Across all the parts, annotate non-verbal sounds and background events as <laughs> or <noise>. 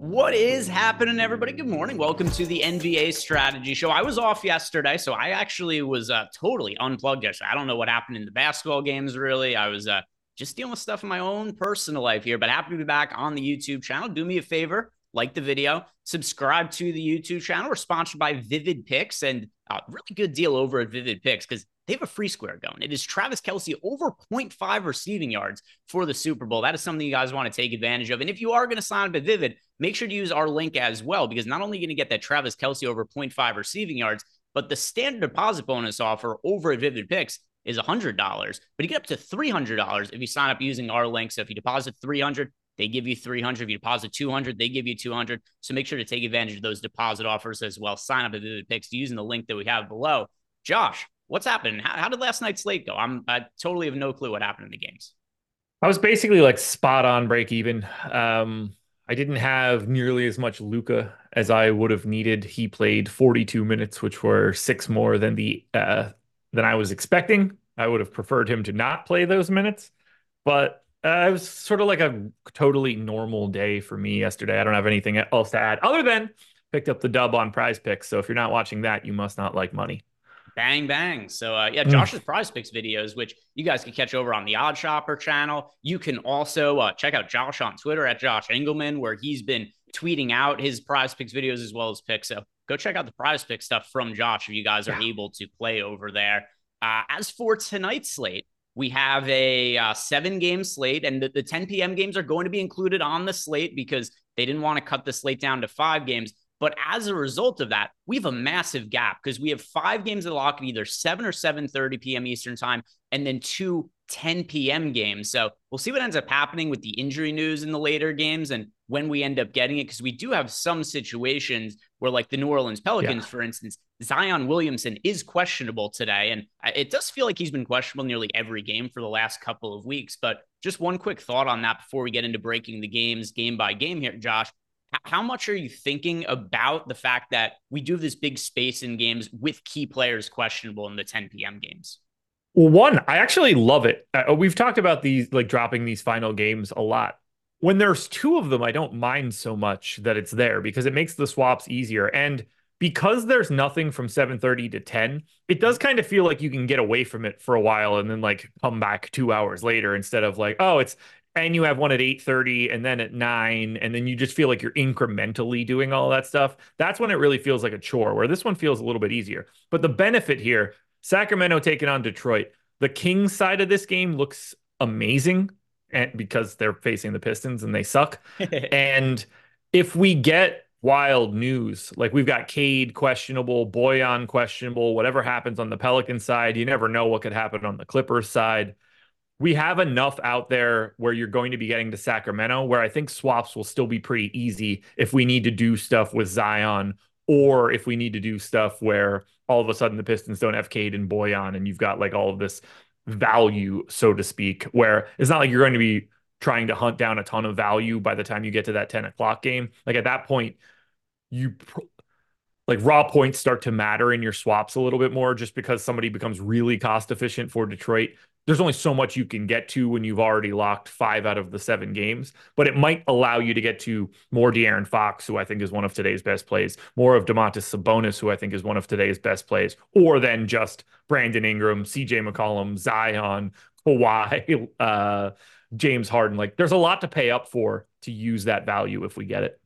What is happening, everybody? Good morning. Welcome to the NBA Strategy Show. I was off yesterday, so I actually was uh, totally unplugged yesterday. I don't know what happened in the basketball games, really. I was uh, just dealing with stuff in my own personal life here, but happy to be back on the YouTube channel. Do me a favor, like the video, subscribe to the YouTube channel. We're sponsored by Vivid Picks and really good deal over at Vivid Picks because they have a free square going. It is Travis Kelce over 0.5 receiving yards for the Super Bowl. That is something you guys want to take advantage of. And if you are going to sign up at Vivid, make sure to use our link as well, because not only are you going to get that Travis Kelce over 0.5 receiving yards, but the standard deposit bonus offer over at Vivid Picks is $100, but you get up to $300 if you sign up using our link. So if you deposit 300, they give you 300. If you deposit 200, they give you 200. So make sure to take advantage of those deposit offers as well. Sign up at Vivid Picks using the link that we have below. Josh, what's happening? How, how did last night's slate go? I'm I totally have no clue what happened in the games. I was basically like spot on break even. Um, I didn't have nearly as much Luka as I would have needed. He played 42 minutes, which were six more than the uh, than I was expecting. I would have preferred him to not play those minutes, but uh, it was sort of like a totally normal day for me yesterday. I don't have anything else to add other than picked up the dub on Prize Picks. So if you're not watching that, you must not like money. Bang bang. So uh, yeah, hmm. Josh's Prize Picks videos, which you guys can catch over on the Odd Shopper channel. You can also uh, check out Josh on Twitter at Josh Engleman, where he's been tweeting out his Prize Picks videos as well as picks. So go check out the Prize Pick stuff from Josh if you guys are yeah. able to play over there. Uh, as for tonight's slate, we have a uh, seven game slate, and the, the 10 p.m. games are going to be included on the slate because they didn't want to cut the slate down to five games. But as a result of that, we have a massive gap because we have five games of the lock at either 7 or 7:30 p.m. Eastern time, and then two 10 p.m. games. So we'll see what ends up happening with the injury news in the later games and when we end up getting it. Because we do have some situations where, like the New Orleans Pelicans, yeah. for instance, Zion Williamson is questionable today. And it does feel like he's been questionable nearly every game for the last couple of weeks. But just one quick thought on that before we get into breaking the games game by game here, Josh how much are you thinking about the fact that we do have this big space in games with key players questionable in the 10 p.m. games? Well, one, I actually love it. Uh, we've talked about these, like dropping these final games a lot. When there's two of them, I don't mind so much that it's there because it makes the swaps easier. And because there's nothing from 7:30 to 10, it does kind of feel like you can get away from it for a while and then like come back 2 hours later instead of like, oh, it's and you have one at 8:30 and then at 9 and then you just feel like you're incrementally doing all that stuff. That's when it really feels like a chore where this one feels a little bit easier. But the benefit here Sacramento taking on Detroit the Kings side of this game looks amazing and because they're facing the Pistons and they suck. <laughs> And if we get wild news like we've got Cade questionable Bojan questionable whatever happens on the Pelican side you never know what could happen on the Clippers side. We have enough out there where you're going to be getting to Sacramento, where I think swaps will still be pretty easy if we need to do stuff with Zion or if we need to do stuff where all of a sudden the Pistons don't have Cade and Bojan and you've got like all of this value, so to speak, where it's not like you're going to be trying to hunt down a ton of value by the time you get to that 10 o'clock game. Like at that point, you like raw points start to matter in your swaps a little bit more just because somebody becomes really cost efficient for Detroit there's only so much you can get to when you've already locked five out of the seven games, but it might allow you to get to more De'Aaron Fox, who I think is one of today's best plays, more of Domantas Sabonis, who I think is one of today's best plays, or then just Brandon Ingram, CJ McCollum, Zion, Kawhi, <laughs> uh, James Harden. Like there's a lot to pay up for to use that value if we get it.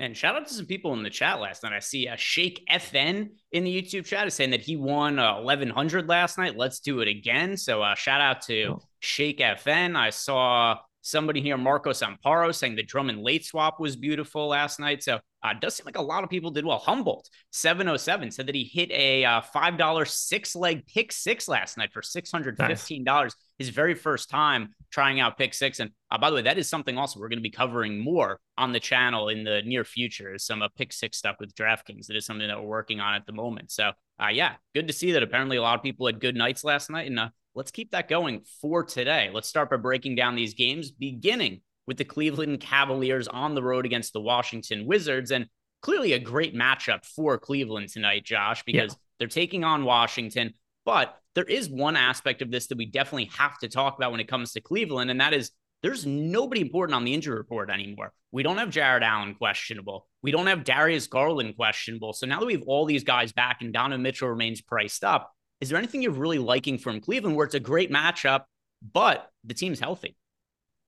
And shout out to some people in the chat last night. I see a uh, Shake FN in the YouTube chat is saying that he won uh, 1100 last night. Let's do it again. So uh, shout out to. Shake FN. I saw somebody here, Marcos Amparo, saying the Drummond late swap was beautiful last night. So uh, does seem like a lot of people did well. Humboldt 707 said that he hit a uh, $5 six leg pick six last night for $615. Nice. His very first time trying out pick six. And uh, by the way, that is something also we're going to be covering more on the channel in the near future is some uh, pick six stuff with DraftKings. That is something that we're working on at the moment. So uh, yeah, good to see that apparently a lot of people had good nights last night. And uh, let's keep that going for today. Let's start by breaking down these games, beginning with the Cleveland Cavaliers on the road against the Washington Wizards. And clearly a great matchup for Cleveland tonight, Josh, because yeah. they're taking on Washington. But there is one aspect of this that we definitely have to talk about when it comes to Cleveland, and that is there's nobody important on the injury report anymore. We don't have Jarrett Allen questionable. We don't have Darius Garland questionable. So now that we have all these guys back and Donovan Mitchell remains priced up, is there anything you're really liking from Cleveland where it's a great matchup, but the team's healthy?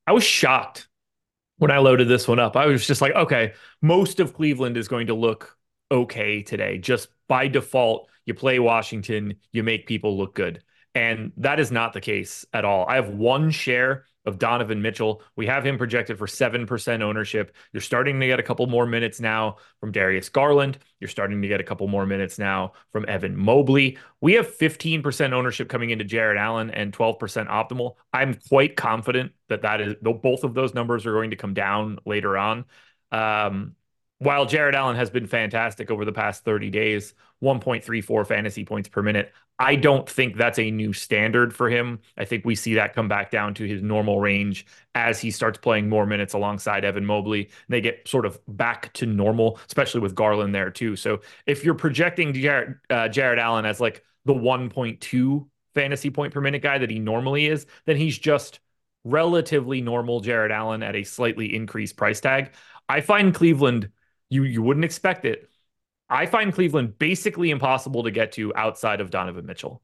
I was shocked when I loaded this one up. I was just like, okay, most of Cleveland is going to look okay today. Just by default, you play Washington, you make people look good. And that is not the case at all. I have one share of Donovan Mitchell. We have him projected for 7% ownership. You're starting to get a couple more minutes now from Darius Garland. You're starting to get a couple more minutes now from Evan Mobley. We have 15% ownership coming into Jarrett Allen and 12% optimal. I'm quite confident that that is both of those numbers are going to come down later on. Um, while Jarrett Allen has been fantastic over the past 30 days, 1.34 fantasy points per minute, I don't think that's a new standard for him. I think we see that come back down to his normal range as he starts playing more minutes alongside Evan Mobley. and They get sort of back to normal, especially with Garland there too. So if you're projecting Jarrett, uh, Jarrett Allen as like the 1.2 fantasy point per minute guy that he normally is, then he's just relatively normal Jarrett Allen at a slightly increased price tag. I find Cleveland you you wouldn't expect it. I find Cleveland basically impossible to get to outside of Donovan Mitchell.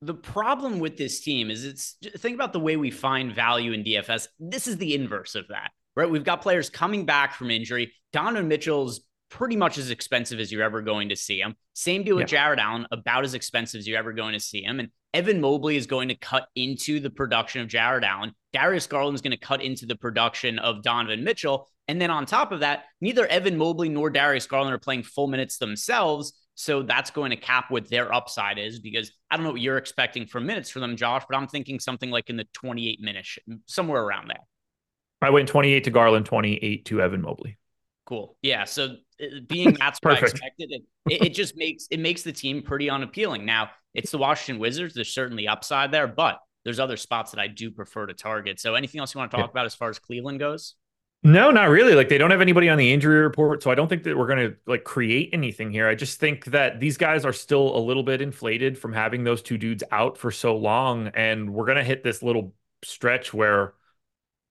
The problem with this team is it's think about the way we find value in DFS. This is the inverse of that, right? We've got players coming back from injury. Donovan Mitchell's pretty much as expensive as you're ever going to see him. Same deal with yeah. Jarrett Allen, about as expensive as you're ever going to see him. And Evan Mobley is going to cut into the production of Jarrett Allen. Darius Garland is going to cut into the production of Donovan Mitchell. And then on top of that, neither Evan Mobley nor Darius Garland are playing full minutes themselves. So that's going to cap what their upside is because I don't know what you're expecting for minutes for them, Josh, but I'm thinking something like in the 28 minutes, somewhere around there. I went 28 to Garland, 28 to Evan Mobley. Cool. Yeah. So being that's what I expected, it, it, it just makes it makes the team pretty unappealing. Now it's the Washington Wizards. There's certainly upside there, but there's other spots that I do prefer to target. So anything else you want to talk yeah. about as far as Cleveland goes? No, not really. Like they don't have anybody on the injury report, so I don't think that we're going to like create anything here. I just think that these guys are still a little bit inflated from having those two dudes out for so long and we're going to hit this little stretch where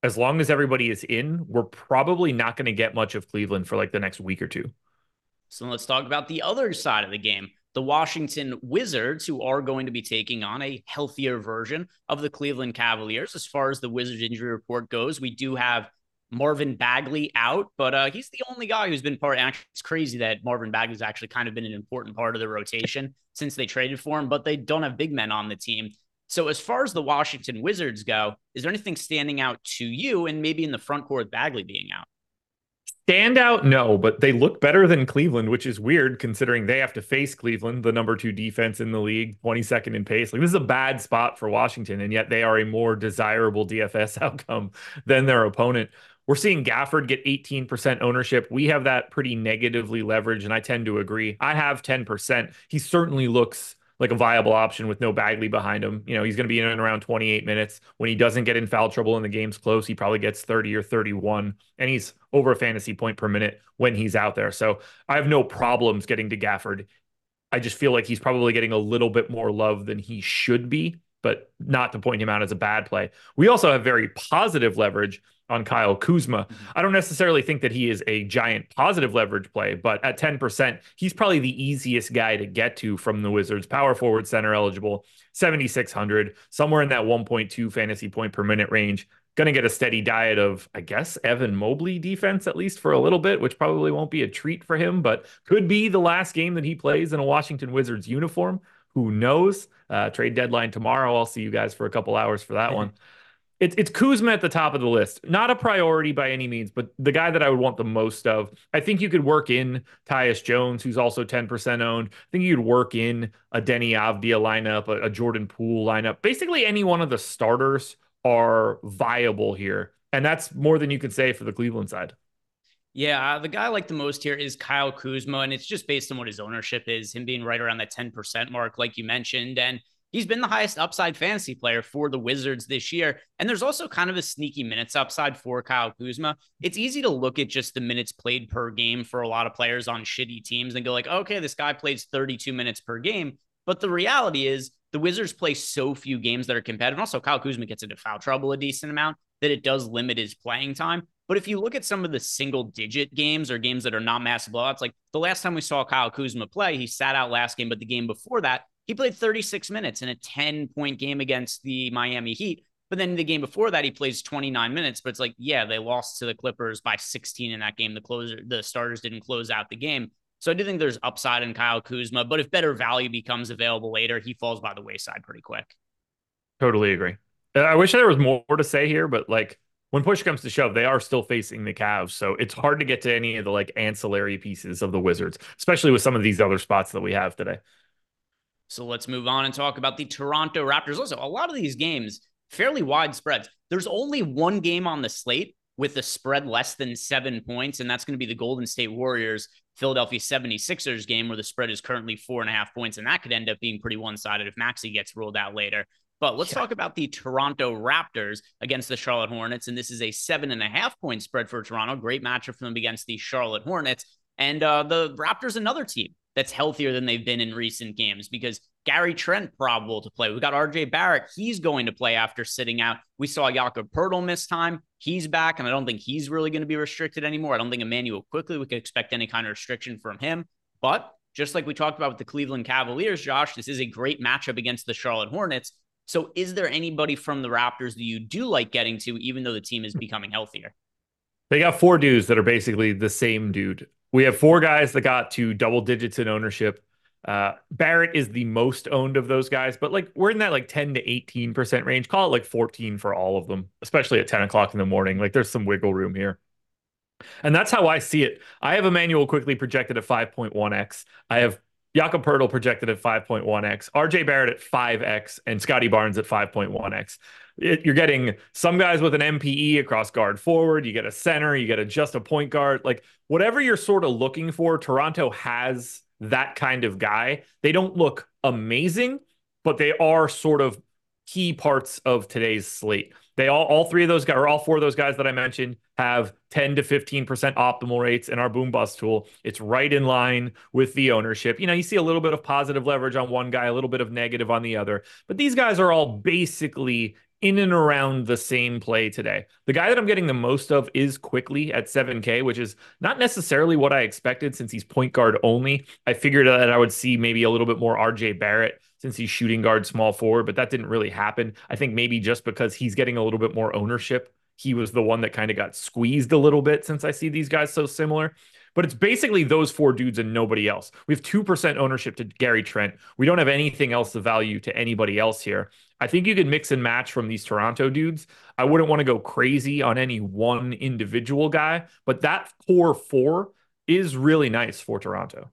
as long as everybody is in, we're probably not going to get much of Cleveland for like the next week or two. So let's talk about the other side of the game. The Washington Wizards, who are going to be taking on a healthier version of the Cleveland Cavaliers. As far as the Wizards injury report goes, we do have Marvin Bagley out, but uh, he's the only guy who's been part. Actually, it's crazy that Marvin Bagley's actually kind of been an important part of the rotation since they traded for him, but they don't have big men on the team. So, as far as the Washington Wizards go, is there anything standing out to you, and maybe in the front court with Bagley being out? Stand out, no, but they look better than Cleveland, which is weird considering they have to face Cleveland, the number two defense in the league, 22nd in pace. Like this is a bad spot for Washington, and yet they are a more desirable DFS <laughs> outcome than their opponent. We're seeing Gafford get 18% ownership. We have that pretty negatively leveraged, and I tend to agree. I have 10%. He certainly looks like a viable option with no Bagley behind him. You know, he's going to be in and around 28 minutes. When he doesn't get in foul trouble and the game's close, he probably gets 30 or 31, and he's over a fantasy point per minute when he's out there. So I have no problems getting to Gafford. I just feel like he's probably getting a little bit more love than he should be, but not to point him out as a bad play. We also have very positive leverage on Kyle Kuzma. Mm-hmm. I don't necessarily think that he is a giant positive leverage play, but at 10%, he's probably the easiest guy to get to from the Wizards. Power forward center eligible, 7,600, somewhere in that 1.2 fantasy point per minute range. Going to get a steady diet of, I guess, Evan Mobley defense, at least for a little bit, which probably won't be a treat for him, but could be the last game that he plays in a Washington Wizards uniform. Who knows? Uh, trade deadline tomorrow. I'll see you guys for a couple hours for that one it's it's Kuzma at the top of the list. Not a priority by any means, but the guy that I would want the most of. I think you could work in Tyus Jones, who's also 10% owned. I think you could work in a Deni Avdija lineup, a, a Jordan Poole lineup. Basically, any one of the starters are viable here. And that's more than you could say for the Cleveland side. Yeah, uh, the guy I like the most here is Kyle Kuzma, and it's just based on what his ownership is, him being right around that 10% mark, like you mentioned. And He's been the highest upside fantasy player for the Wizards this year. And there's also kind of a sneaky minutes upside for Kyle Kuzma. It's easy to look at just the minutes played per game for a lot of players on shitty teams and go like, okay, this guy plays 32 minutes per game. But the reality is the Wizards play so few games that are competitive. Also, Kyle Kuzma gets into foul trouble a decent amount that it does limit his playing time. But if you look at some of the single digit games or games that are not massive blowouts, like the last time we saw Kyle Kuzma play, he sat out last game, but the game before that, he played 36 minutes in a 10 point game against the Miami Heat. But then the game before that, he plays 29 minutes. But it's like, yeah, they lost to the Clippers by 16 in that game. The closer, the starters didn't close out the game. So I do think there's upside in Kyle Kuzma. But if better value becomes available later, he falls by the wayside pretty quick. Totally agree. Uh, I wish there was more to say here, but like when push comes to shove, they are still facing the Cavs. So it's hard to get to any of the like ancillary pieces of the Wizards, especially with some of these other spots that we have today. So let's move on and talk about the Toronto Raptors. Also, a lot of these games, fairly wide spreads. There's only one game on the slate with a spread less than seven points, and that's going to be the Golden State Warriors Philadelphia 76ers game, where the spread is currently four and a half points, and that could end up being pretty one sided if Maxey gets ruled out later. But let's yeah. talk about the Toronto Raptors against the Charlotte Hornets. And this is a seven and a half point spread for Toronto. Great matchup for them against the Charlotte Hornets. And uh, the Raptors, another team that's healthier than they've been in recent games because Gary Trent probable to play. We've got RJ Barrett. He's going to play after sitting out. We saw Jakob Poeltl miss time. He's back, and I don't think he's really going to be restricted anymore. I don't think Immanuel Quickley we could expect any kind of restriction from him. But just like we talked about with the Cleveland Cavaliers, Josh, this is a great matchup against the Charlotte Hornets. So is there anybody from the Raptors that you do like getting to, even though the team is becoming healthier? They got four dudes that are basically the same dude. We have four guys that got to double digits in ownership. Uh, Barrett is the most owned of those guys, but like we're in that like 10 to 18% range. Call it like 14 for all of them, especially at 10 o'clock in the morning. Like there's some wiggle room here. And that's how I see it. I have Immanuel Quickley projected at 5.1x. I have Jakob Poeltl projected at 5.1x, RJ Barrett at 5x, and Scottie Barnes at 5.1x. It, you're getting some guys with an MPE across guard forward. You get a center, you get a just a point guard. Like whatever you're sort of looking for, Toronto has that kind of guy. They don't look amazing, but they are sort of key parts of today's slate. They all, all three of those guys, or all four of those guys that I mentioned, have 10 to 15% optimal rates in our boom bust tool. It's right in line with the ownership. You know, you see a little bit of positive leverage on one guy, a little bit of negative on the other, but these guys are all basically in and around the same play today. The guy that I'm getting the most of is Quickley at 7K, which is not necessarily what I expected since he's point guard only. I figured that I would see maybe a little bit more RJ Barrett since he's shooting guard small forward, but that didn't really happen. I think maybe just because he's getting a little bit more ownership, he was the one that kind of got squeezed a little bit since I see these guys so similar. But it's basically those four dudes and nobody else. We have 2% ownership to Gary Trent. We don't have anything else of value to anybody else here. I think you can mix and match from these Toronto dudes. I wouldn't want to go crazy on any one individual guy, but that core four is really nice for Toronto.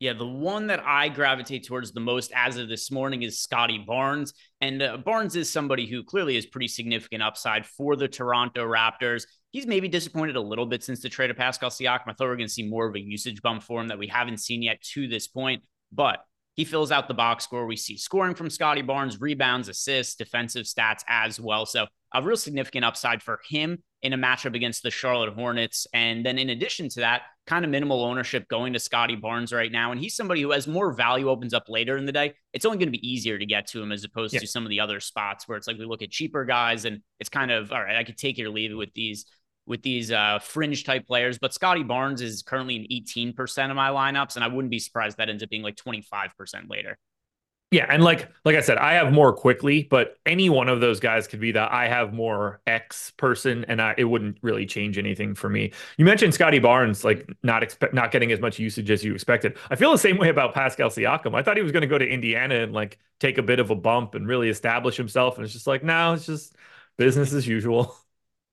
Yeah, the one that I gravitate towards the most as of this morning is Scottie Barnes. And uh, Barnes is somebody who clearly is pretty significant upside for the Toronto Raptors. He's maybe disappointed a little bit since the trade of Pascal Siakam. I thought we are going to see more of a usage bump for him that we haven't seen yet to this point. But he fills out the box score. We see scoring from Scottie Barnes, rebounds, assists, defensive stats as well. So a real significant upside for him in a matchup against the Charlotte Hornets. And then in addition to that, kind of minimal ownership going to Scottie Barnes right now. And he's somebody who has more value opens up later in the day. It's only going to be easier to get to him as opposed yeah. to some of the other spots where it's like we look at cheaper guys and it's kind of all right, I could take it or leave it with these with these uh, fringe type players. But Scottie Barnes is currently in 18% of my lineups, and I wouldn't be surprised that ends up being like 25% later. Yeah, and like like I said, I have more Quickley, but any one of those guys could be that I have more X person, and I, it wouldn't really change anything for me. You mentioned Scottie Barnes, like not expect not getting as much usage as you expected. I feel the same way about Pascal Siakam. I thought he was going to go to Indiana and like take a bit of a bump and really establish himself, and it's just like now it's just business as usual.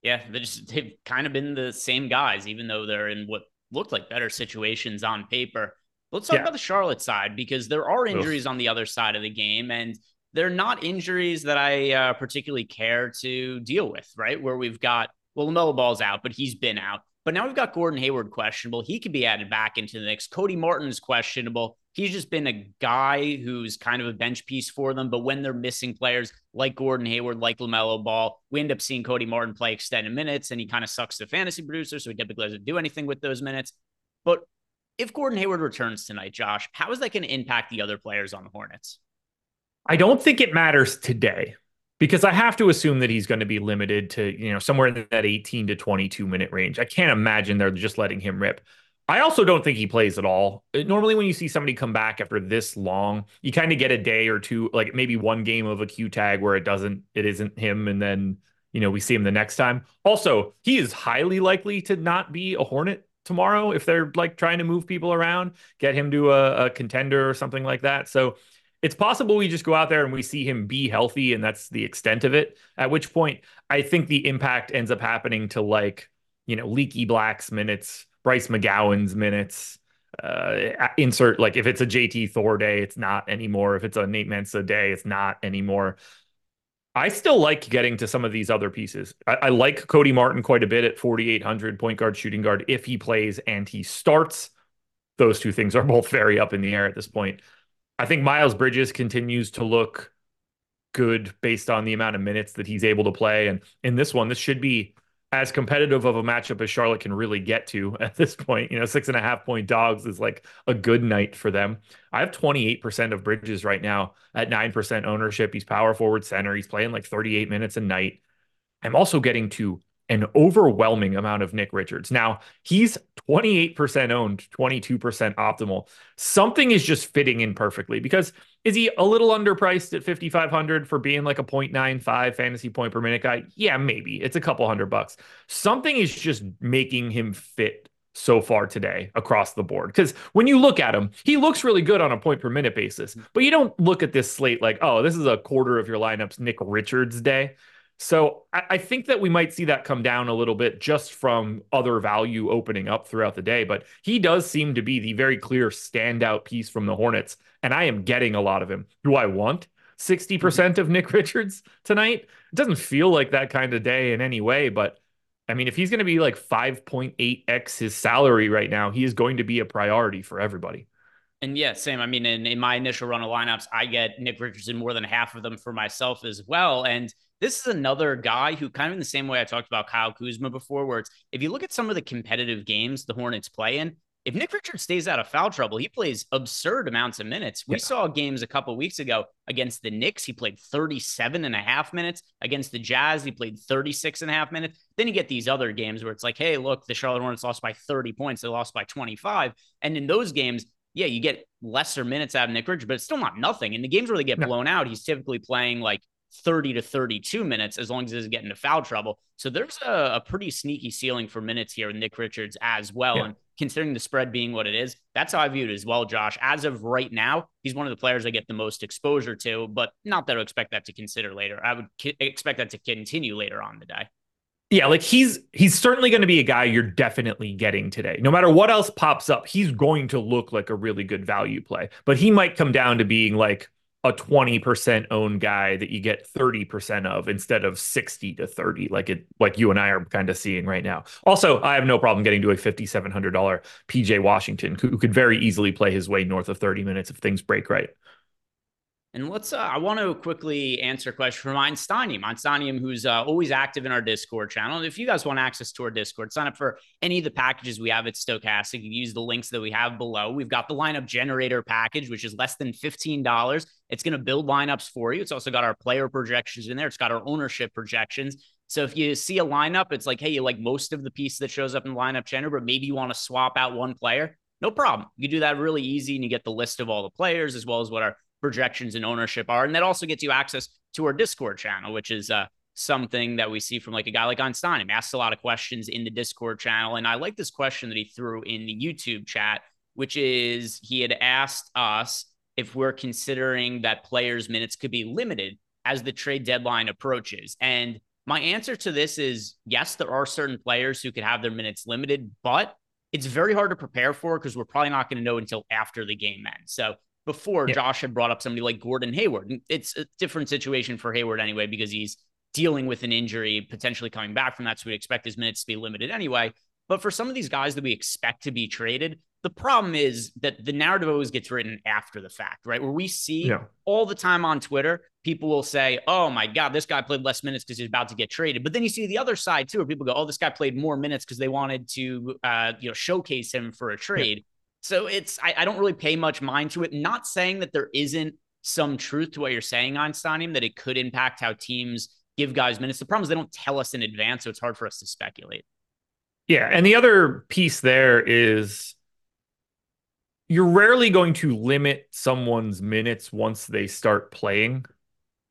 Yeah, they just they've kind of been the same guys, even though they're in what looked like better situations on paper. Let's talk yeah. about the Charlotte side because there are injuries Oof. on the other side of the game, and they're not injuries that I uh, particularly care to deal with. Right, where we've got well, LaMelo Ball's out, but he's been out. But now we've got Gordon Hayward questionable. He could be added back into the mix. Cody Martin's questionable. He's just been a guy who's kind of a bench piece for them. But when they're missing players like Gordon Hayward, like LaMelo Ball, we end up seeing Cody Martin play extended minutes and he kind of sucks the fantasy producer. So he typically doesn't do anything with those minutes. But if Gordon Hayward returns tonight, Josh, how is that going to impact the other players on the Hornets? I don't think it matters today because I have to assume that he's going to be limited to, you know, somewhere in that 18 to 22 minute range. I can't imagine they're just letting him rip. I also don't think he plays at all. Uh, normally, when you see somebody come back after this long, you kind of get a day or two, like maybe one game of a Q tag where it doesn't, it isn't him, and then you know we see him the next time. Also, he is highly likely to not be a Hornet tomorrow if they're like trying to move people around, get him to a, a contender or something like that. So it's possible we just go out there and we see him be healthy and that's the extent of it. At which point, I think the impact ends up happening to like, you know, Leaky Black's minutes, Bryce McGowens' minutes. Uh, insert like if it's a JT Thor day, it's not anymore. If it's a Nate Mensah day, it's not anymore. I still like getting to some of these other pieces. I, I like Cody Martin quite a bit at 4,800 point guard, shooting guard if he plays and he starts. Those two things are <laughs> both very up in the air at this point. I think Miles Bridges continues to look good based on the amount of minutes that he's able to play. And in this one, this should be as competitive of a matchup as Charlotte can really get to <laughs> at this point. You know, six and a half point dogs is like a good night for them. I have 28% of Bridges right now at 9% ownership. He's power forward center. He's playing like 38 minutes a night. I'm also getting to an overwhelming amount of Nick Richards. Now, he's 28% owned, 22% optimal. Something is just fitting in perfectly because is he a little underpriced at 5500 for being like a 0.95 fantasy point per minute guy? Yeah, maybe. It's a couple hundred bucks. Something is just making him fit so far today across the board. Because when you look at him, he looks really good on a point per minute basis, but you don't look at this slate like, oh, this is a quarter of your lineup's Nick Richards day. So I, I, think that we might see that come down a little bit just from other value opening up throughout the day. But he does seem to be the very clear standout piece from the Hornets. And I am getting a lot of him. Do I want 60% mm-hmm. of Nick <laughs> Richards tonight? It doesn't feel like that kind of day in any way, but I mean, if he's going to be like 5.8x his salary right now, he is going to be a priority for everybody. And yeah, same. I mean, in, in my initial run of lineups, I get Nick Richardson more than half of them for myself as well. And this is another guy who, kind of in the same way I talked about Kyle Kuzma before, where it's if you look at some of the competitive games the Hornets play in, if Nick Richards stays out of foul trouble, he plays absurd amounts of minutes. We yeah. saw games a couple weeks ago against the Knicks. He played 37 and a half minutes. Against the Jazz, he played 36 and a half minutes. Then you get these other games where it's like, hey, look, the Charlotte Hornets lost by 30 points. They lost by 25. And in those games, yeah, you get lesser minutes out of Nick Richards, but it's still not nothing. In the games where they get no. blown out, he's typically playing like 30 to 32 minutes as long as he doesn't get into foul trouble. So there's a, a pretty sneaky ceiling for minutes here with Nick Richards as well. Yeah. And considering the spread being what it is, that's how I view it as well, Josh. As of right now, he's one of the players I get the most exposure to, but not that I expect that to consider later. I would ki- expect that to continue later on the day. Yeah, like he's he's certainly going to be a guy you're definitely getting today. No matter what else pops up, he's going to look like a really good value play. But he might come down to being like a 20% owned guy that you get 30% of instead of 60 to 30 like it like you and I are kind of seeing right now. Also, I have no problem getting to a $5700 PJ Washington who could very easily play his way north of 30 minutes if things break right. And let's, uh, I want to quickly answer a question from Einsteinium. Einsteinium, who's uh, always active in our Discord channel. If you guys want access to our Discord, sign up for any of the packages we have at Stokastic. You use the links that we have below. We've got the lineup generator package, which is less than $15. It's going to build lineups for you. It's also got our player projections in there. It's got our ownership projections. So if you see a lineup, it's like, hey, you like most of the piece that shows up in the lineup generator, but maybe you want to swap out one player. No problem. You do that really easy and you get the list of all the players as well as what our projections and ownership are. And that also gets you access to our Discord channel, which is uh, something that we see from like a guy like Einstein. He asks a lot of questions in the Discord channel. And I like this question that he threw in the YouTube chat, which is he had asked us if we're considering that players' minutes could be limited as the trade deadline approaches. And my answer to this is yes, there are certain players who could have their minutes limited, but it's very hard to prepare for because we're probably not going to know until after the game ends. So before yeah. Josh had brought up somebody like Gordon Hayward. It's a different situation for Hayward anyway, because he's dealing with an injury, potentially coming back from that. So we expect his minutes to be limited anyway. But for some of these guys that we expect to be traded, the problem is that the narrative always gets written after the fact, right? Where we see yeah. all the time on Twitter, people will say, Oh my God, this guy played less minutes because he's about to get traded. But then you see the other side too, where people go, Oh, this guy played more minutes because they wanted to uh, you know, showcase him for a trade. Yeah. So it's I, I, don't really pay much mind to it. Not saying that there isn't some truth to what you're saying Einsteinium that it could impact how teams give guys minutes. The problem is they don't tell us in advance, so it's hard for us to speculate. Yeah, and the other piece there is you're rarely going to limit someone's minutes once they start playing.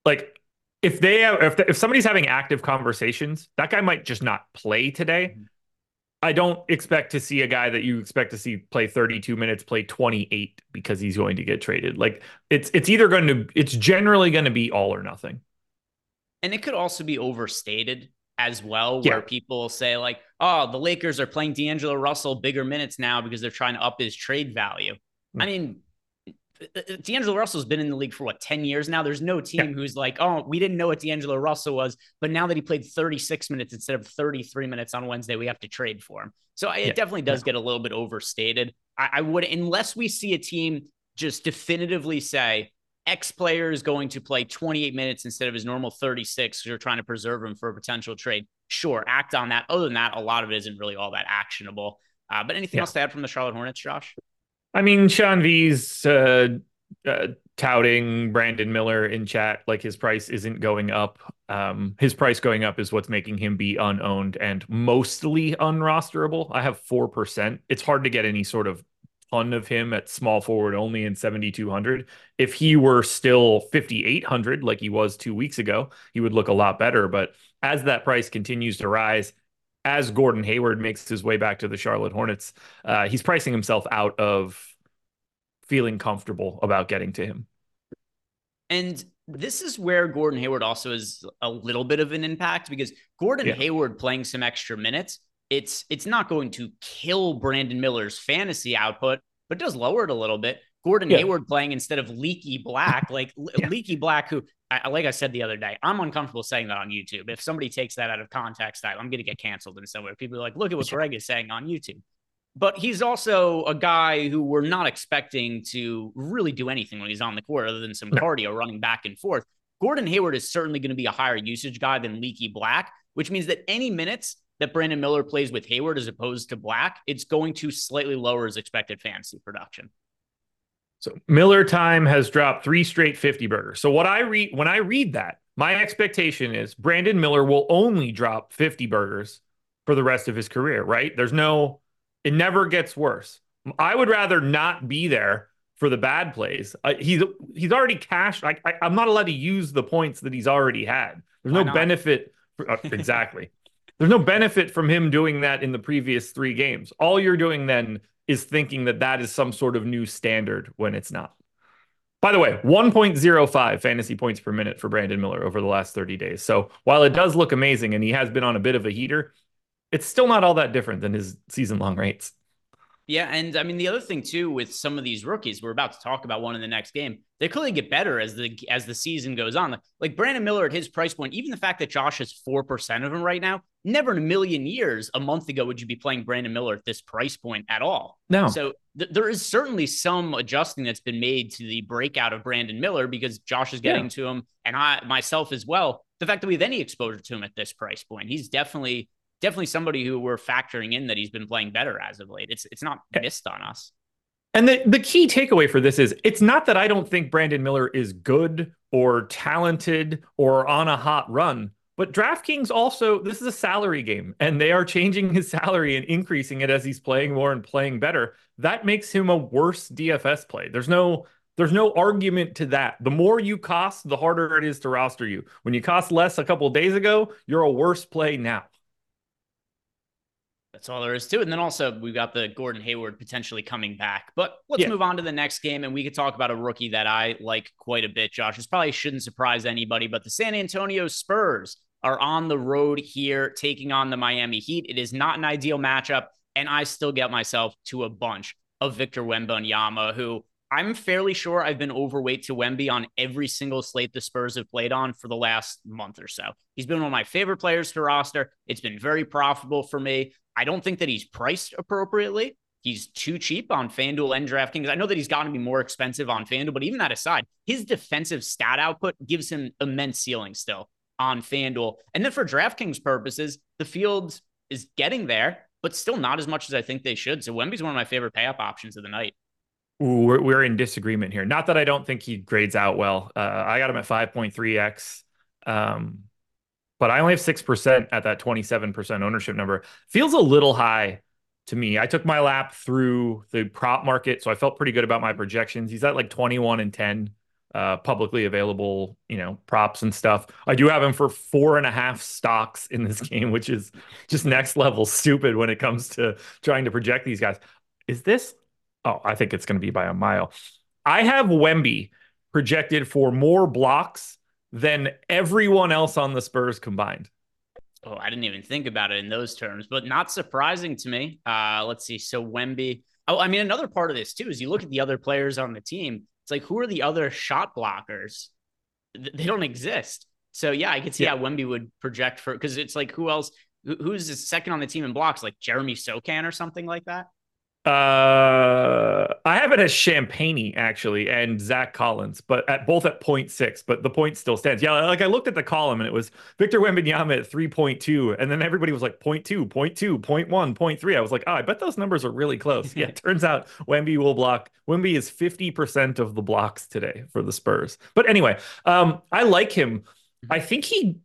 Like if they have, if if somebody's having active conversations, that guy might just not play today. Mm-hmm. I don't expect to see a guy that you expect to see play 32 minutes play 28 because he's going to get traded. Like it's it's either going to it's generally going to be all or nothing. And it could also be overstated as well, where yeah. people say like, "Oh, the Lakers are playing D'Angelo Russell bigger minutes now because they're trying to up his trade value." Mm-hmm. I mean, D'Angelo Russell's been in the league for what 10 years now. There's no team yeah. who's like, oh, we didn't know what D'Angelo Russell was, but now that he played 36 minutes instead of 33 minutes on Wednesday, we have to trade for him. So it yeah. definitely does get a little bit overstated. I, I would, unless we see a team just definitively say X player is going to play 28 minutes instead of his normal 36 you're trying to preserve him for a potential trade. Sure, act on that. Other than that, a lot of it isn't really all that actionable. Uh, but anything else to add from the Charlotte Hornets, Josh? I mean, Sean V's uh, uh, touting Brandon Miller in chat like his price isn't going up. Um, his price going up is what's making him be unowned and mostly unrosterable. I have 4%. It's hard to get any sort of ton of him at small forward only in 7,200. If he were still 5,800 like he was two weeks ago, he would look a lot better. But as that price continues to rise, as Gordon Hayward makes his way back to the Charlotte Hornets, uh, he's pricing himself out of feeling comfortable about getting to him. And this is where Gordon Hayward also is a little bit of an impact because Gordon yeah. Hayward playing some extra minutes, it's it's not going to kill Brandon Miller's fantasy output, but does lower it a little bit. Gordon yeah. Hayward playing instead of Leaky Black, like <laughs> yeah. Leaky Black, who, I, like I said the other day, I'm uncomfortable saying that on YouTube. If somebody takes that out of context, I, am going to get canceled in somewhere. People are like, look at what Greg is saying on YouTube. But he's also a guy who we're not expecting to really do anything when he's on the court other than some cardio running back and forth. Gordon Hayward is certainly going to be a higher usage guy than Leaky Black, which means that any minutes that Brandon Miller plays with Hayward as opposed to Black, it's going to slightly lower his expected fantasy production. So Miller time has dropped three straight 50 burgers. So what I read when I read that, my expectation is Brandon Miller will only drop 50 burgers for the rest of his career, right? There's no it never gets worse. I would rather not be there for the bad plays. Uh, he's he's already cashed. I, I, am not allowed to use the points that he's already had. There's no benefit. For, uh, exactly. There's no benefit from him doing that in the previous three games. All you're doing then is thinking that that is some sort of new standard when it's not. By the way, 1.05 fantasy points per minute for Brandon Miller over the last 30 days. So while it does look amazing and he has been on a bit of a heater, it's still not all that different than his season long rates. Yeah, and I mean the other thing too with some of these rookies, we're about to talk about one in the next game. They clearly get better as the as the season goes on. Like Brandon Miller at his price point, even the fact that Josh has four percent of him right now, never in a million years, a month ago, would you be playing Brandon Miller at this price point at all? No. So th- there is certainly some adjusting that's been made to the breakout of Brandon Miller because Josh is getting yeah. to him, and I myself as well. The fact that we have any exposure to him at this price point, he's definitely definitely somebody who we're factoring in that he's been playing better as of late. It's it's not eh. missed on us. And the, the key takeaway for this is it's not that I don't think Brandon Miller is good or talented or on a hot run, but DraftKings also, this is a salary game and they are changing his salary and increasing it as he's playing more and playing better. That makes him a worse DFS play. There's no there's no argument to that. The more you cost, the harder it is to roster you. When you cost less a couple days ago, you're a worse play now. That's all there is to it. And then also we've got the Gordon Hayward potentially coming back. But let's yeah. move on to the next game, and we could talk about a rookie that I like quite a bit. Josh, this probably shouldn't surprise anybody, but the San Antonio Spurs are on the road here taking on the Miami Heat. It is not an ideal matchup, and I still get myself to a bunch of Victor Wembanyama, who I'm fairly sure I've been overweight to Wemby on every single slate the Spurs have played on for the last month or so. He's been one of my favorite players to roster. It's been very profitable for me. I don't think that he's priced appropriately. He's too cheap on FanDuel and DraftKings. I know that he's got to be more expensive on FanDuel, but even that aside, his defensive stat output gives him immense ceiling still on FanDuel. And then for DraftKings purposes, the field is getting there, but still not as much as I think they should. So Wemby's one of my favorite pay up options of the night. We're, we're in disagreement here. Not that I don't think he grades out well. Uh, I got him at 5.3x. Um, but I only have 6% at that 27% ownership number. Feels a little high to me. I took my lap through the prop market, so I felt pretty good about my projections. He's at like 21 and 10 uh, publicly available, you know, props and stuff. I do have him for four and a half stocks in this <laughs> game, which is just next level stupid when it comes to trying to project these guys. Is this? Oh, I think it's going to be by a mile. I have Wemby projected for more blocks than everyone else on the Spurs combined. Oh, I didn't even think about it in those terms, but not surprising to me. Uh, let's see. So Wemby. Oh, I mean, another part of this too is you look at the other players on the team. It's like who are the other shot blockers? They don't exist. So yeah, I could see yeah. how Wemby would project for because it's like who else? Who's the second on the team in blocks? Like Jeremy Sochan or something like that. Uh, I have it as Champagnie actually, and Zach Collins, but at both at 0.6, but the point still stands. Yeah, like I looked at the column and it was Victor Wembanyama at 3.2, and then everybody was like 0.2, 0.2, 0.1, 0.3. I was like, oh, I bet those numbers are really close. <laughs> yeah, turns out Wemby will block. Wemby is 50% of the blocks today for the Spurs. But anyway, um, I like him. I think he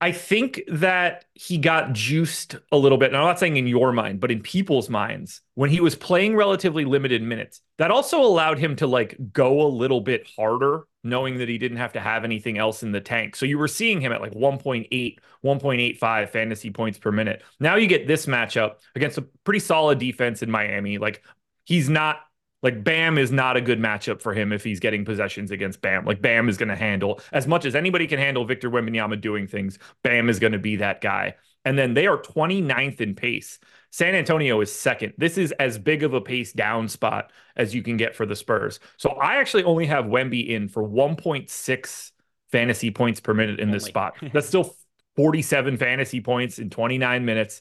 I think that he got juiced a little bit. And I'm not saying in your mind, but in people's minds when he was playing relatively limited minutes. That also allowed him to like go a little bit harder, knowing that he didn't have to have anything else in the tank. So you were seeing him at like 1.8, 1.85 fantasy points per minute. Now you get this matchup against a pretty solid defense in Miami. Like he's not like Bam is not a good matchup for him if he's getting possessions against Bam. Like Bam is going to handle as much as anybody can handle Victor Wembanyama doing things. Bam is going to be that guy. And then they are 29th in pace. San Antonio is second. This is as big of a pace down spot as you can get for the Spurs. So I actually only have Wemby in for 1.6 fantasy points per minute in this spot. <laughs> That's still 47 fantasy points in 29 minutes.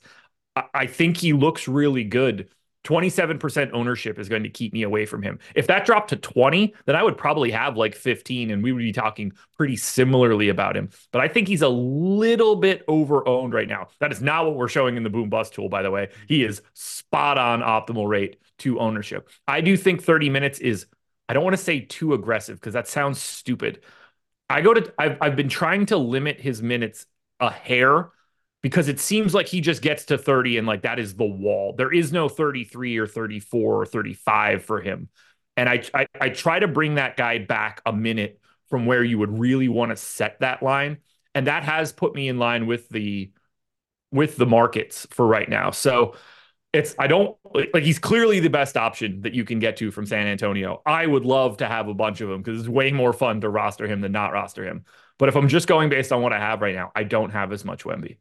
I think he looks really good 27% ownership is going to keep me away from him. If that dropped to 20, then I would probably have like 15 and we would be talking pretty similarly about him. But I think he's a little bit over owned right now. That is not what we're showing in the boom bust tool, by the way. He is spot on optimal rate to ownership. I do think 30 minutes is, I don't want to say too aggressive because that sounds stupid. I go to, I've, I've been trying to limit his minutes a hair because it seems like he just gets to 30 and like that is the wall. There is no 33 or 34 or 35 for him. And I, I, I try to bring that guy back a minute from where you would really want to set that line. And that has put me in line with the with the markets for right now. So it's I don't like he's clearly the best option that you can get to from San Antonio. I would love to have a bunch of them because it's way more fun to roster him than not roster him. But if I'm just going based on what I have right now, I don't have as much Wemby.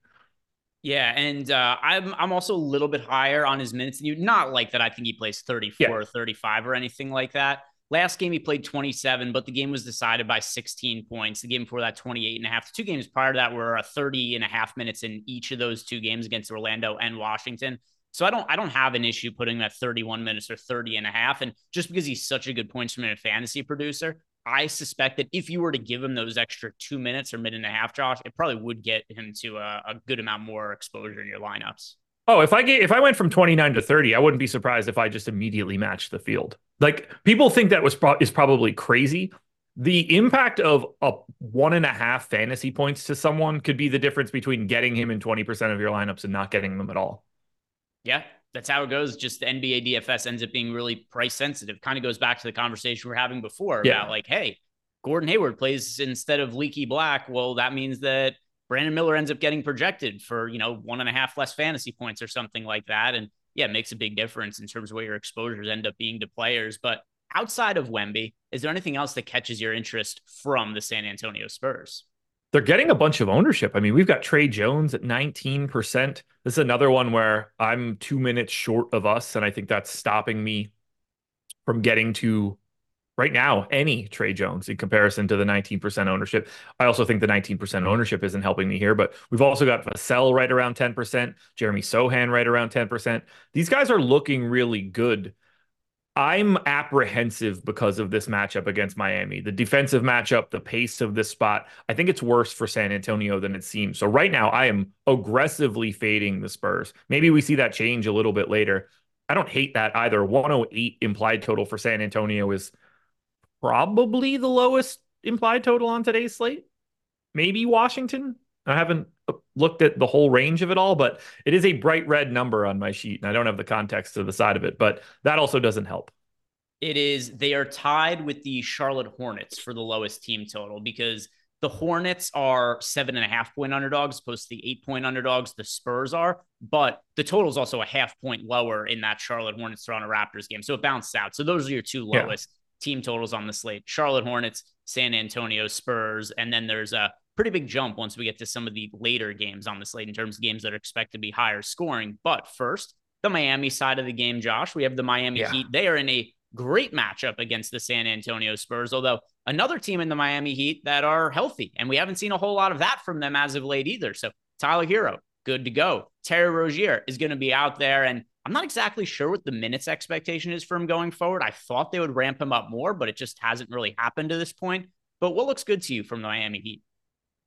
Yeah, and uh, I'm I'm also a little bit higher on his minutes than you. Not like that. I think he plays 34 yeah. or 35 or anything like that. Last game he played 27, but the game was decided by 16 points. The game before that 28 and a half. The two games prior to that were a 30 and a half minutes in each of those two games against Orlando and Washington. So I don't I don't have an issue putting that 31 minutes or 30 and a half. And just because he's such a good points per minute fantasy producer, I suspect that if you were to give him those extra two minutes or minute and a half, Josh, it probably would get him to a, a good amount more exposure in your lineups. Oh, if I get if I went from 29 to 30, I wouldn't be surprised if I just immediately matched the field. Like people think that was pro- is probably crazy. The impact of a one and a half fantasy points to someone could be the difference between getting him in 20% of your lineups and not getting them at all. Yeah, that's how it goes. Just the NBA DFS ends up being really price sensitive. Kind of goes back to the conversation we are having before yeah. about like, hey, Gordon Hayward plays instead of Leaky Black. Well, that means that Brandon Miller ends up getting projected for, you know, one and a half less fantasy points or something like that. And yeah, it makes a big difference in terms of where your exposures end up being to players. But outside of Wemby, is there anything else that catches your interest from the San Antonio Spurs? They're getting a bunch of ownership. I mean, we've got Tre Jones at 19%. This is another one where I'm two minutes short of us, and I think that's stopping me from getting to right now any Tre Jones in comparison to the 19% ownership. I also think the 19% ownership isn't helping me here, but we've also got Vassell right around 10%, Jeremy Sochan right around 10%. These guys are looking really good I'm apprehensive because of this matchup against Miami. The defensive matchup, the pace of this spot, I think it's worse for San Antonio than it seems. So right now, I am aggressively fading the Spurs. Maybe we see that change a little bit later. I don't hate that either. 108 implied total for San Antonio is probably the lowest implied total on today's slate. Maybe Washington. I haven't looked at the whole range of it all, but it is a bright red number on my sheet, and I don't have the context to the side of it, but that also doesn't help. It is, they are tied with the Charlotte Hornets for the lowest team total because the Hornets are seven and a half point underdogs, opposed to the eight point underdogs the Spurs are. But the total is also a half point lower in that Charlotte Hornets Toronto Raptors game. So it bounced out. So those are your two lowest yeah. team totals on the slate Charlotte Hornets, San Antonio Spurs. And then there's a pretty big jump once we get to some of the later games on the slate in terms of games that are expected to be higher scoring. But first, the Miami side of the game, Josh, we have the Miami yeah. Heat. They are in a great matchup against the San Antonio Spurs, although another team in the Miami Heat that are healthy. And we haven't seen a whole lot of that from them as of late either. So Tyler Herro, good to go. Terry Rozier is going to be out there. And I'm not exactly sure what the minutes expectation is for him going forward. I thought they would ramp him up more, but it just hasn't really happened to this point. But what looks good to you from the Miami Heat?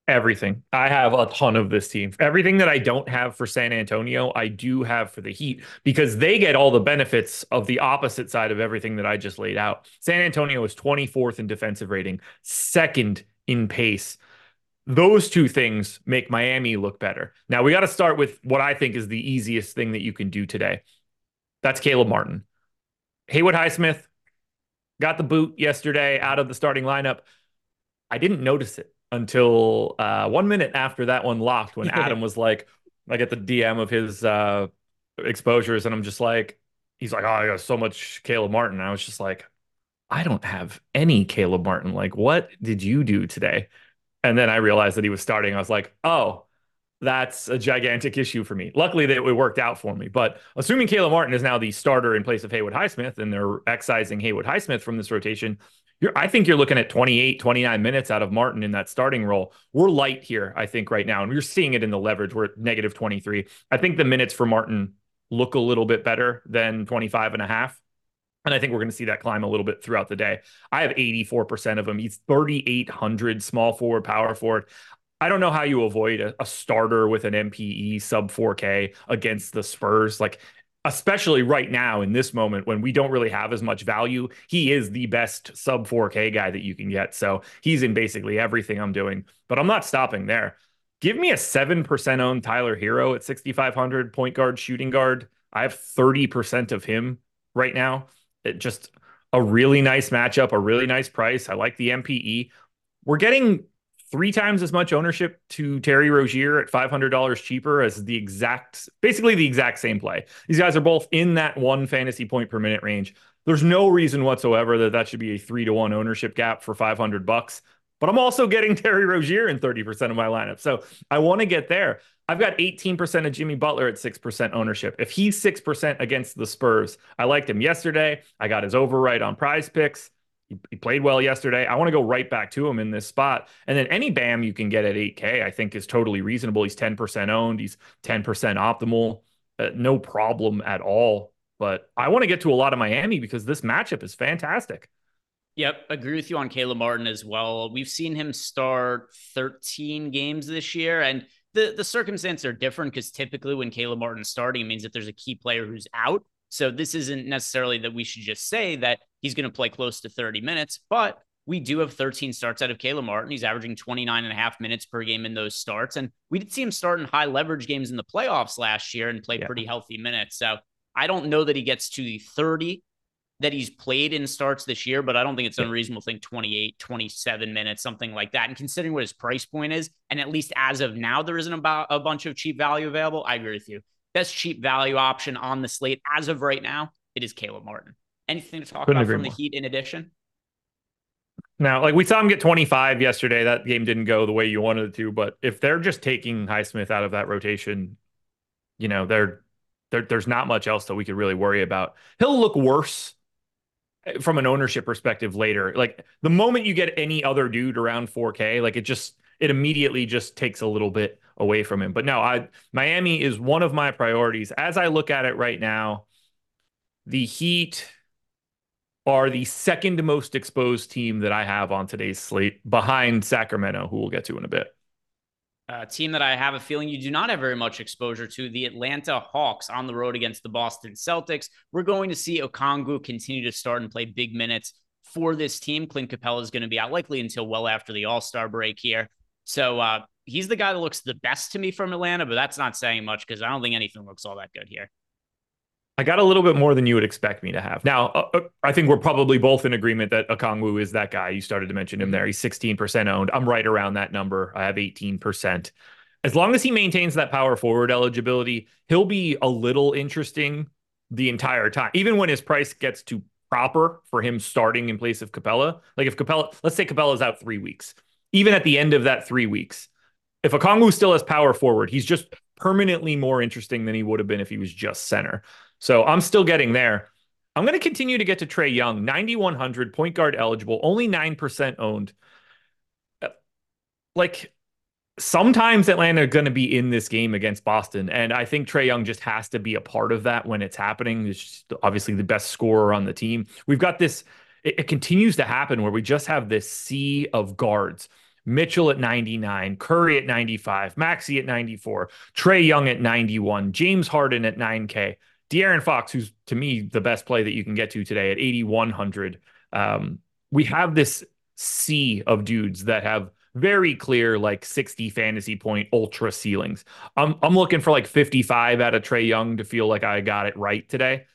Everything. I have a ton of this team. Everything that I don't have for San Antonio, I do have for the Heat because they get all the benefits of the opposite side of everything that I just laid out. San Antonio is 24th in defensive rating, second in pace. Those two things make Miami look better. Now, we got to start with what I think is the easiest thing that you can do today. That's Caleb Martin. Haywood Highsmith got the boot yesterday out of the starting lineup. I didn't notice it until uh, one minute after that one locked when Adam was like, I get the DM of his uh, exposures, and I'm just like, he's like, oh, I got so much Caleb Martin. I was just like, I don't have any Caleb Martin. Like, what did you do today? And then I realized that he was starting. I was like, oh, that's a gigantic issue for me. Luckily, that it worked out for me. But assuming Caleb Martin is now the starter in place of Haywood Highsmith, and they're excising Haywood Highsmith from this rotation, you're, I think you're looking at 28, 29 minutes out of Martin in that starting role. We're light here, I think, right now. And we're seeing it in the leverage. We're at negative 23. I think the minutes for Martin look a little bit better than 25 and a half. And I think we're going to see that climb a little bit throughout the day. I have 84% of him. He's 3,800 small forward, power forward. I don't know how you avoid a, a, starter with an MPE sub 4K against the Spurs. Like especially right now in this moment when we don't really have as much value, he is the best sub 4K guy that you can get. So he's in basically everything I'm doing, but I'm not stopping there. Give me a 7% owned Tyler Herro at 6,500 point guard, shooting guard. I have 30% of him right now. It just a really nice matchup, a really nice price. I like the MPE. We're getting three times as much ownership to Terry Rozier at $500 cheaper as the exact, basically the exact same play. These guys are both in that one fantasy point per minute range. There's no reason whatsoever that that should be a three to one ownership gap for 500 bucks. But I'm also getting <laughs> Terry Rozier in 30% of my lineup. So I want to get there. I've got 18% of Jimmy Butler at 6% ownership. If he's 6% against the Spurs, I liked him yesterday. I got his override on prize picks. He, played well yesterday. I want to go right back to him in this spot. And then any BAM you can get at 8K, I think is totally reasonable. He's 10% owned, he's 10% optimal. Uh, no problem at all. But I want to get to a lot of Miami because this matchup is fantastic. Yep, agree with you on Caleb Martin as well. We've seen him start 13 games this year, and the the circumstances are different because typically when Caleb Martin's starting, it means that there's a key player who's out. So this isn't necessarily that we should just say that he's going to play close to 30 minutes, but we do have 13 starts out of Caleb Martin. He's averaging 29 and a half minutes per game in those starts. And we did see him start in high leverage games in the playoffs last year and play yeah. pretty healthy minutes. So I don't know that he gets to the 30 that he's played in starts this year, but I don't think it's unreasonable to think 28, 27 minutes, something like that. And considering what his price point is, and at least as of now, there isn't about a bunch of cheap value available. I agree with you. Best cheap value option on the slate as of right now, it is Caleb Martin. Anything to talk Couldn't about from more. the Heat in addition? Now, like we saw him get 25 yesterday. That game didn't go the way you wanted it to, but if they're just taking Highsmith out of that rotation, you know, they're, they're, there's not much else that we could really worry about. He'll look worse eh, from an ownership perspective later. Like the moment you get any other dude around 4K, like it just it immediately just takes a little bit away from him. But no, I Miami is one of my priorities as I look at it right now. The Heat are the second most exposed team that I have on today's slate behind Sacramento, who we'll get to in a bit. a team that I have a feeling you do not have very much exposure to, the Atlanta Hawks on the road against the Boston Celtics. We're going to see Okongwu continue to start and play big minutes for this team. Clint Capela is going to be out likely until well after the All Star break here. So uh, he's the guy that looks the best to me from Atlanta, but that's not saying much because I don't think anything looks all that good here. I got a little bit more than you would expect me to have. Now, uh, uh I think we're probably both in agreement that Okongwu is that guy. You started to mention him there. He's 16% owned. I'm right around that number. I have 18%. As long as he maintains that power forward eligibility, he'll be a little interesting the entire time. Even when his price gets to proper for him starting in place of Capela, Like if Capela, let's say Capela's out three weeks. Even at the end of that three weeks, if Okongwu still has power forward, he's just permanently more interesting than he would have been if he was just center. So I'm still getting there. I'm going to continue to get to Trae Young, 9,100 point guard eligible, only 9% owned. Uh, like sometimes Atlanta are going to be in this game against Boston. And I think Trae Young just has to be a part of that when it's happening. It's obviously the best scorer on the team. We've got this, it, it continues to happen where we just have this sea of guards. Mitchell at 99, Curry at 95, Maxey at 94, Trae Young at 91, James Harden at 9K. De'Aaron Fox, who's to me the best play that you can get to today at 8,100. Um, we have this sea of dudes that have very clear like 60 fantasy point ultra ceilings. I'm I'm looking for like 55 out of Trae Young to feel like I got it right today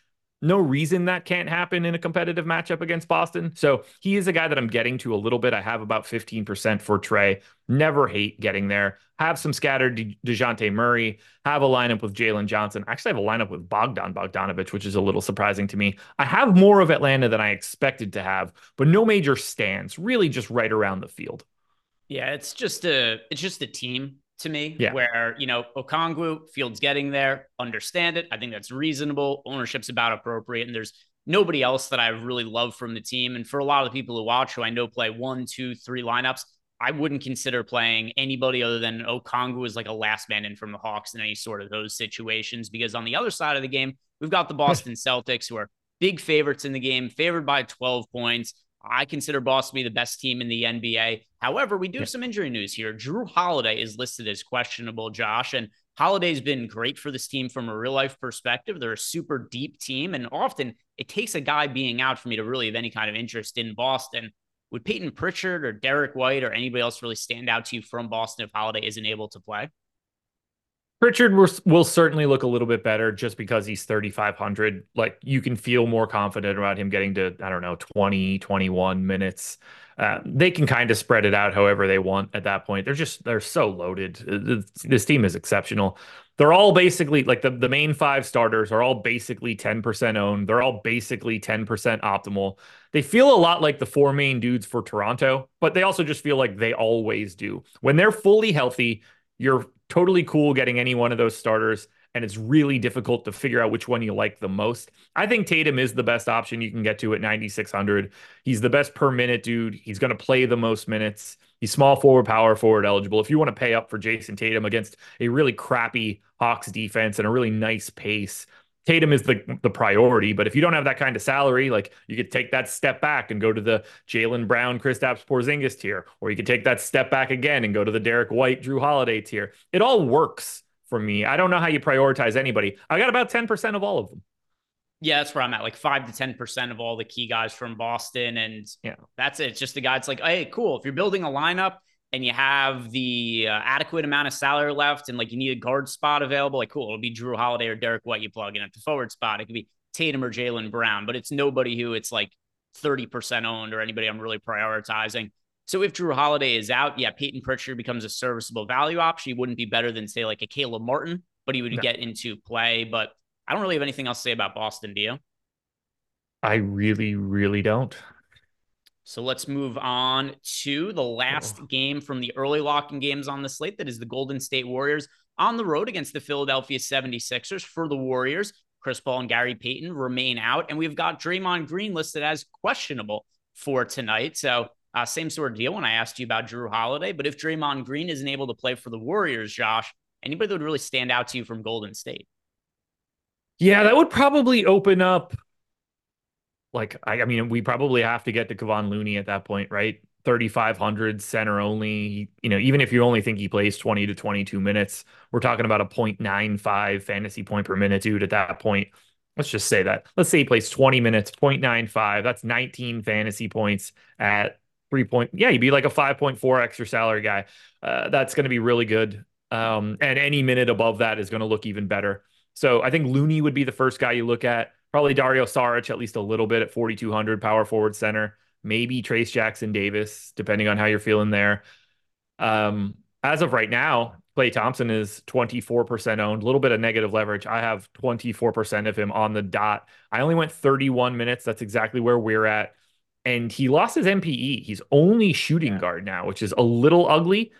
no reason that can't happen in a competitive matchup against Boston. So he is a guy that I'm getting to a little bit. I have about 15% for Trae. Never hate getting there. Have some scattered De- Dejounte Murray. Have a lineup with Jalen Johnson. Actually, have a lineup with Bogdan Bogdanovic, which is a little surprising to me. I have more of Atlanta than I expected to have, but no major stands, really just right around the field. Yeah, it's just a it's just a team to me yeah. where, you know, Okongwu, Fields getting there, understand it. I think that's reasonable. Ownership's about appropriate. And there's nobody else that I really love from the team. And for a lot of the people who watch who I know play one, two, three lineups, I wouldn't consider playing anybody other than Okongwu as like a last man in from the Hawks in any sort of those situations. Because on the other side of the game, we've got the <laughs> Boston Celtics who are big favorites in the game, favored by 12 points. I consider Boston to be the best team in the NBA. However, we do have some injury news here. Jrue Holiday is listed as questionable, Josh, and Holiday's been great for this team from a real life perspective. They're a super deep team, and often it takes a guy being out for me to really have any kind of interest in Boston. Would Payton Pritchard or Derrick White or anybody else really stand out to you from Boston if Holiday isn't able to play? Pritchard will, will certainly look a little bit better just because he's 3,500. Like you can feel more confident about him getting to, I don't know, 20, 21 minutes. Uh, they can kind of spread it out however they want at that point. They're just, they're so loaded. Uh, this team is exceptional. They're all basically like the, the main five starters are all basically 10% owned. They're all basically 10% optimal. They feel a lot like the four main dudes for Toronto, but they also just feel like they always do. When they're fully healthy, you're totally cool getting any one of those starters and it's really difficult to figure out which one you like the most. I think Tatum is the best option you can get to at 9600. He's the best per minute dude. He's going to play the most minutes. He's small forward, power forward eligible. If you want to pay up for Jayson Tatum against a really crappy Hawks defense and a really nice pace, Tatum is the the priority, but if you don't have that kind of salary, like you could take that step back and go to the Jaylen Brown, Kristaps Porzingis tier, or you could take that step back again and go to the Derrick White, Jrue Holiday tier. It all works for me. I don't know how you prioritize anybody. I got about ten percent of all of them. Yeah, that's where I'm at. Like five to ten percent of all the key guys from Boston, and yeah, that's it. It's just the guys like, hey, cool. If you're building a lineup and you have the uh, adequate amount of salary left and like you need a guard spot available, like cool, it'll be Jrue Holiday or Derrick White you plug in at the forward spot. It could be Tatum or Jaylen Brown, but it's nobody who it's like 30% owned or anybody I'm really prioritizing. So if Jrue Holiday is out, yeah, Payton Pritchard becomes a serviceable value option. He wouldn't be better than say like a Caleb Martin, but he would no. get into play. But I don't really have anything else to say about Boston, do you? I really, really don't. So let's move on to the last oh. game from the early locking games on the slate. That is the Golden State Warriors on the road against the Philadelphia 76ers. For the Warriors, Chris Paul and Gary Payton remain out. And we've got Draymond Green listed as questionable for tonight. So, uh, same sort of deal when I asked you about Jrue Holiday. But if Draymond Green isn't able to play for the Warriors, Josh, anybody that would really stand out to you from Golden State? Yeah, that would probably open up like I, I, mean, we probably have to get to Kevon Looney at that point, right? 3,500 center only. You know, even if you only think he plays 20 to 22 minutes, we're talking about a 0.95 fantasy point per minute, dude. At that point, let's just say that. Let's say he plays 20 minutes, 0.95. That's 19 fantasy points at three point. Yeah, you'd be like a 5.4 extra salary guy. Uh, that's going to be really good. Um, and any minute above that is going to look even better. So I think Looney would be the first guy you look at. Probably Dario Saric at least a little bit at 4,200 power forward center. Maybe Trayce Jackson Davis, depending on how you're feeling there. Um, as of right now, Klay Thompson is 24% owned, a little bit of negative leverage. I have 24% of him on the dot. I only went 31 minutes. That's exactly where we're at. And he lost his MPE. He's only shooting yeah. guard now, which is a little ugly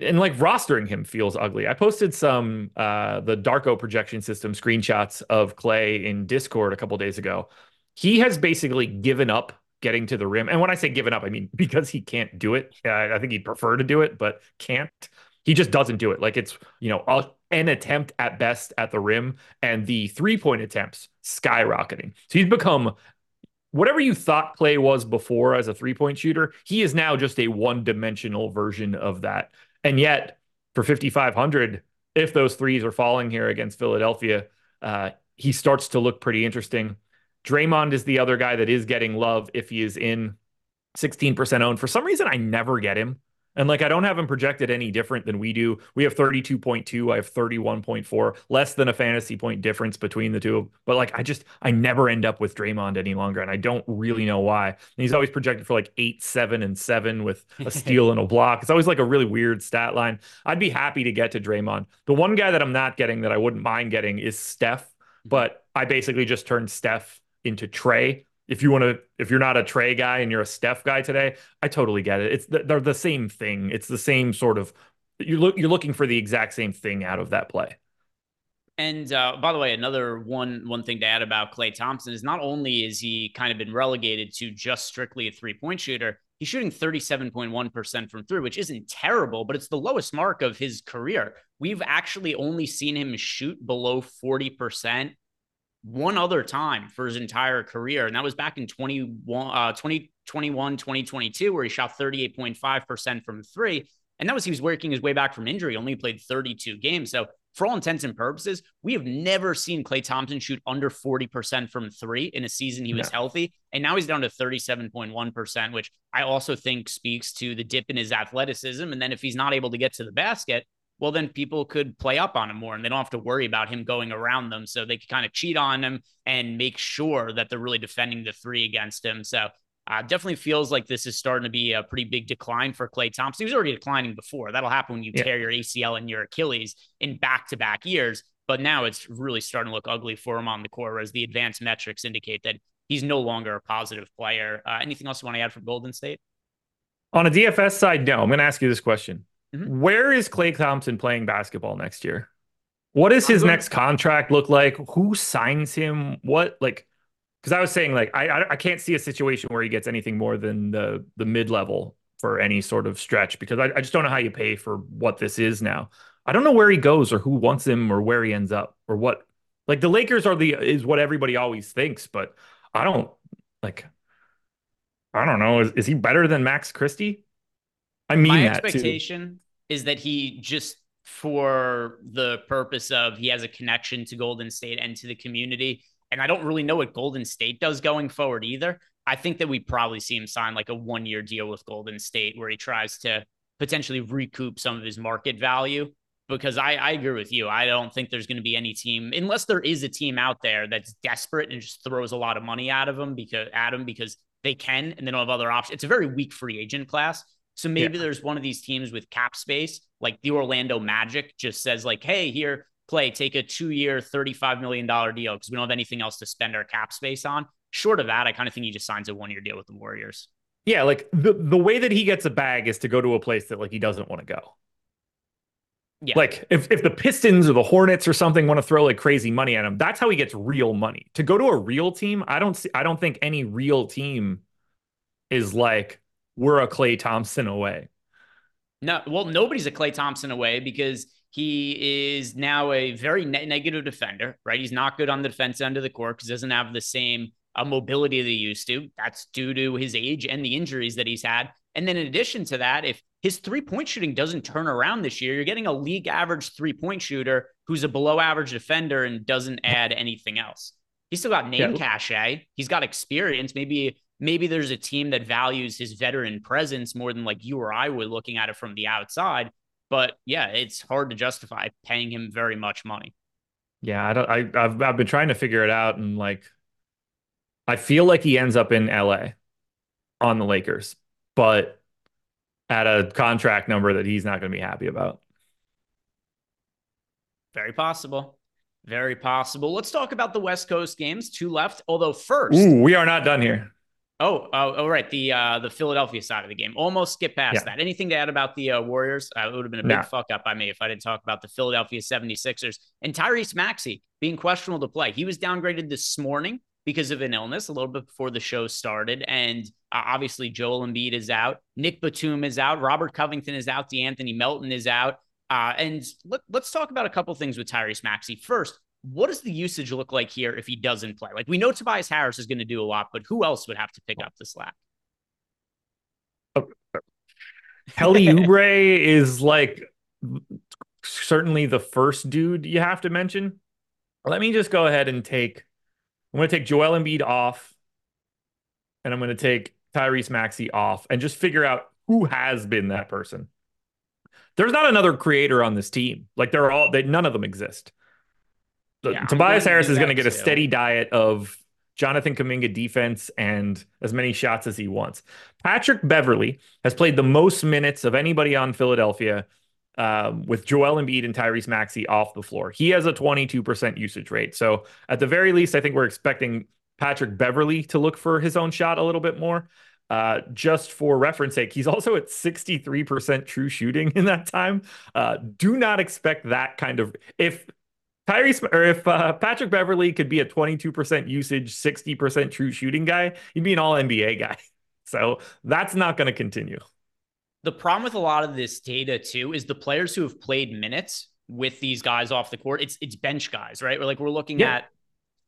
and like rostering him feels ugly. I posted some uh the Darko projection system screenshots of Klay in Discord a couple days ago. He has basically given up getting to the rim. And when I say given up, I mean <laughs> because he can't do it. I think he'd prefer to do it, but can't. He just doesn't do it. Like it's, you know, a, an attempt at best at the rim and the three-point attempts skyrocketing. So he's become whatever you thought Klay was before as a three-point shooter, he is now just a one-dimensional version of that. And yet, for 5,500, if those threes are falling here against Philadelphia, uh, he starts to look pretty interesting. Draymond is the other guy that is getting love if he is in 16% owned. For some reason, I never get him. And like, I don't have him projected any different than we do. We have 32.2. I have 31.4, less than a fantasy point difference between the two. But like, I just, I never end up with Draymond any longer. And I don't really know why. And he's always projected for like eight, seven, and seven with a <laughs> steal and a block. It's always like a really weird stat line. I'd be happy to get to Draymond. The one guy that I'm not getting that I wouldn't mind getting is Steph. Mm-hmm. But I basically just turned Steph into Trae if you want to if you're not a Trae guy and you're a Steph guy today, I totally get it. It's they're the same thing. It's the same sort of you're look you're looking for the exact same thing out of that play. And uh, by the way, another one one thing to add about Klay Thompson is not only is he kind of been relegated to just strictly a three point shooter, he's shooting 37.1% from three, which isn't terrible, but it's the lowest mark of his career. We've actually only seen him shoot below 40% one other time for his entire career. And that was back in 21, uh, 2021, 2022, where he shot 38.5% from three. And that was he was working his way back from injury, only played 32 games. So, for all intents and purposes, we have never seen Klay Thompson shoot under 40% from three in a season he was no. healthy. And now he's down to 37.1%, which I also think speaks to the dip in his athleticism. And then if he's not able to get to the basket, well, then people could play up on him more and they don't have to worry about him going around them. So they can kind of cheat on him and make sure that they're really defending the three against him. So uh, definitely feels like this is starting to be a pretty big decline for Klay Thompson. He was already declining before. That'll happen when you yeah. tear your ACL and your Achilles in back to back years. But now it's really starting to look ugly for him on the court, whereas the advanced metrics indicate that he's no longer a positive player. Uh, anything else you want to add for Golden State? On a DFS side, no. I'm going to ask you this question. Mm-hmm. Where is Klay Thompson playing basketball next year? What does his next contract look like? Who signs him? What like? Because I was saying like I I can't see a situation where he gets anything more than the the mid level for any sort of stretch because I, I just don't know how you pay for what this is now. I don't know where he goes or who wants him or where he ends up or what. Like the Lakers are the is what everybody always thinks, but I don't like. I don't know. Is, is he better than Max Christie? I mean, my expectation too. Is that he just for the purpose of he has a connection to Golden State and to the community. And I don't really know what Golden State does going forward either. I think that we probably see him sign like a one year deal with Golden State where he tries to potentially recoup some of his market value. Because I, I agree with you. I don't think there's going to be any team, unless there is a team out there that's desperate and just throws a lot of money at him because at him because they can and they don't have other options. It's a very weak free agent class. So maybe yeah. there's one of these teams with cap space, like the Orlando Magic just says, like, hey, here, play, take a two-year, $35 million deal because we don't have anything else to spend our cap space on. Short of that, I kind of think he just signs a one-year deal with the Warriors. Yeah, like the, the way that he gets a bag is to go to a place that like he doesn't want to go. Yeah. Like if, if the Pistons or the Hornets or something want to throw like crazy money at him, that's how he gets real money. To go to a real team, I don't see I don't think any real team is like we're a Klay Thompson away. No, well, nobody's a Klay Thompson away because he is now a very ne- negative defender, right? He's not good on the defense end of the court because he doesn't have the same uh, mobility that he used to. That's due to his age and the injuries that he's had. And then in addition to that, if his three point shooting doesn't turn around this year, you're getting a league average three point shooter who's a below average defender and doesn't add anything else. He's still got name yeah. cachet. He's got experience. Maybe maybe there's a team that values his veteran presence more than like you or I would looking at it from the outside. But yeah, it's hard to justify paying him very much money. Yeah, I don't. I, I've I've been trying to figure it out, and like, I feel like he ends up in L.A. on the Lakers, but at a contract number that he's not going to be happy about. Very possible. Very possible. Let's talk about the West Coast games. Two left. Although first, Ooh, we are not done here. Oh, oh, oh, right. The uh, the Philadelphia side of the game. Almost skip past yeah. that. Anything to add about the uh, Warriors? Uh, it would have been a big nah. fuck up by me if I didn't talk about the Philadelphia 76ers and Tyrese Maxey being questionable to play. He was downgraded this morning because of an illness a little bit before the show started. And uh, obviously, Joel Embiid is out. Nick Batum is out. Robert Covington is out. De'Anthony Melton is out. Uh, and let, us talk about a couple things with Tyrese Maxey. First, what does the usage look like here if he doesn't play? Like we know Tobias Harris is going to do a lot, but who else would have to pick oh. up the slack? Oh, Kelly <laughs> Oubre is like certainly the first dude you have to mention. Let me just go ahead and take. I'm going to take Joel Embiid off, and I'm going to take Tyrese Maxey off, and just figure out who has been that person there's not another creator on this team. Like they're all they none of them exist. Yeah, Tobias Harris is going to get a steady diet of Jonathan Kuminga defense and as many shots as he wants. Patrick Beverley has played the most minutes of anybody on Philadelphia um, with Joel Embiid and Tyrese Maxey off the floor. He has a 22% usage rate. So at the very least, I think we're expecting Patrick Beverley to look for his own shot a little bit more. Uh, just for reference sake, he's also at 63% true shooting <laughs> in that time. Uh, do not expect that kind of if Tyrese or if uh, Patrick Beverley could be a 22% usage, 60% true shooting guy, he'd be an all NBA guy. <laughs> So that's not going to continue. The problem with a lot of this data too is the players who have played minutes with these guys off the court. It's it's bench guys, right? We're like we're looking yeah. at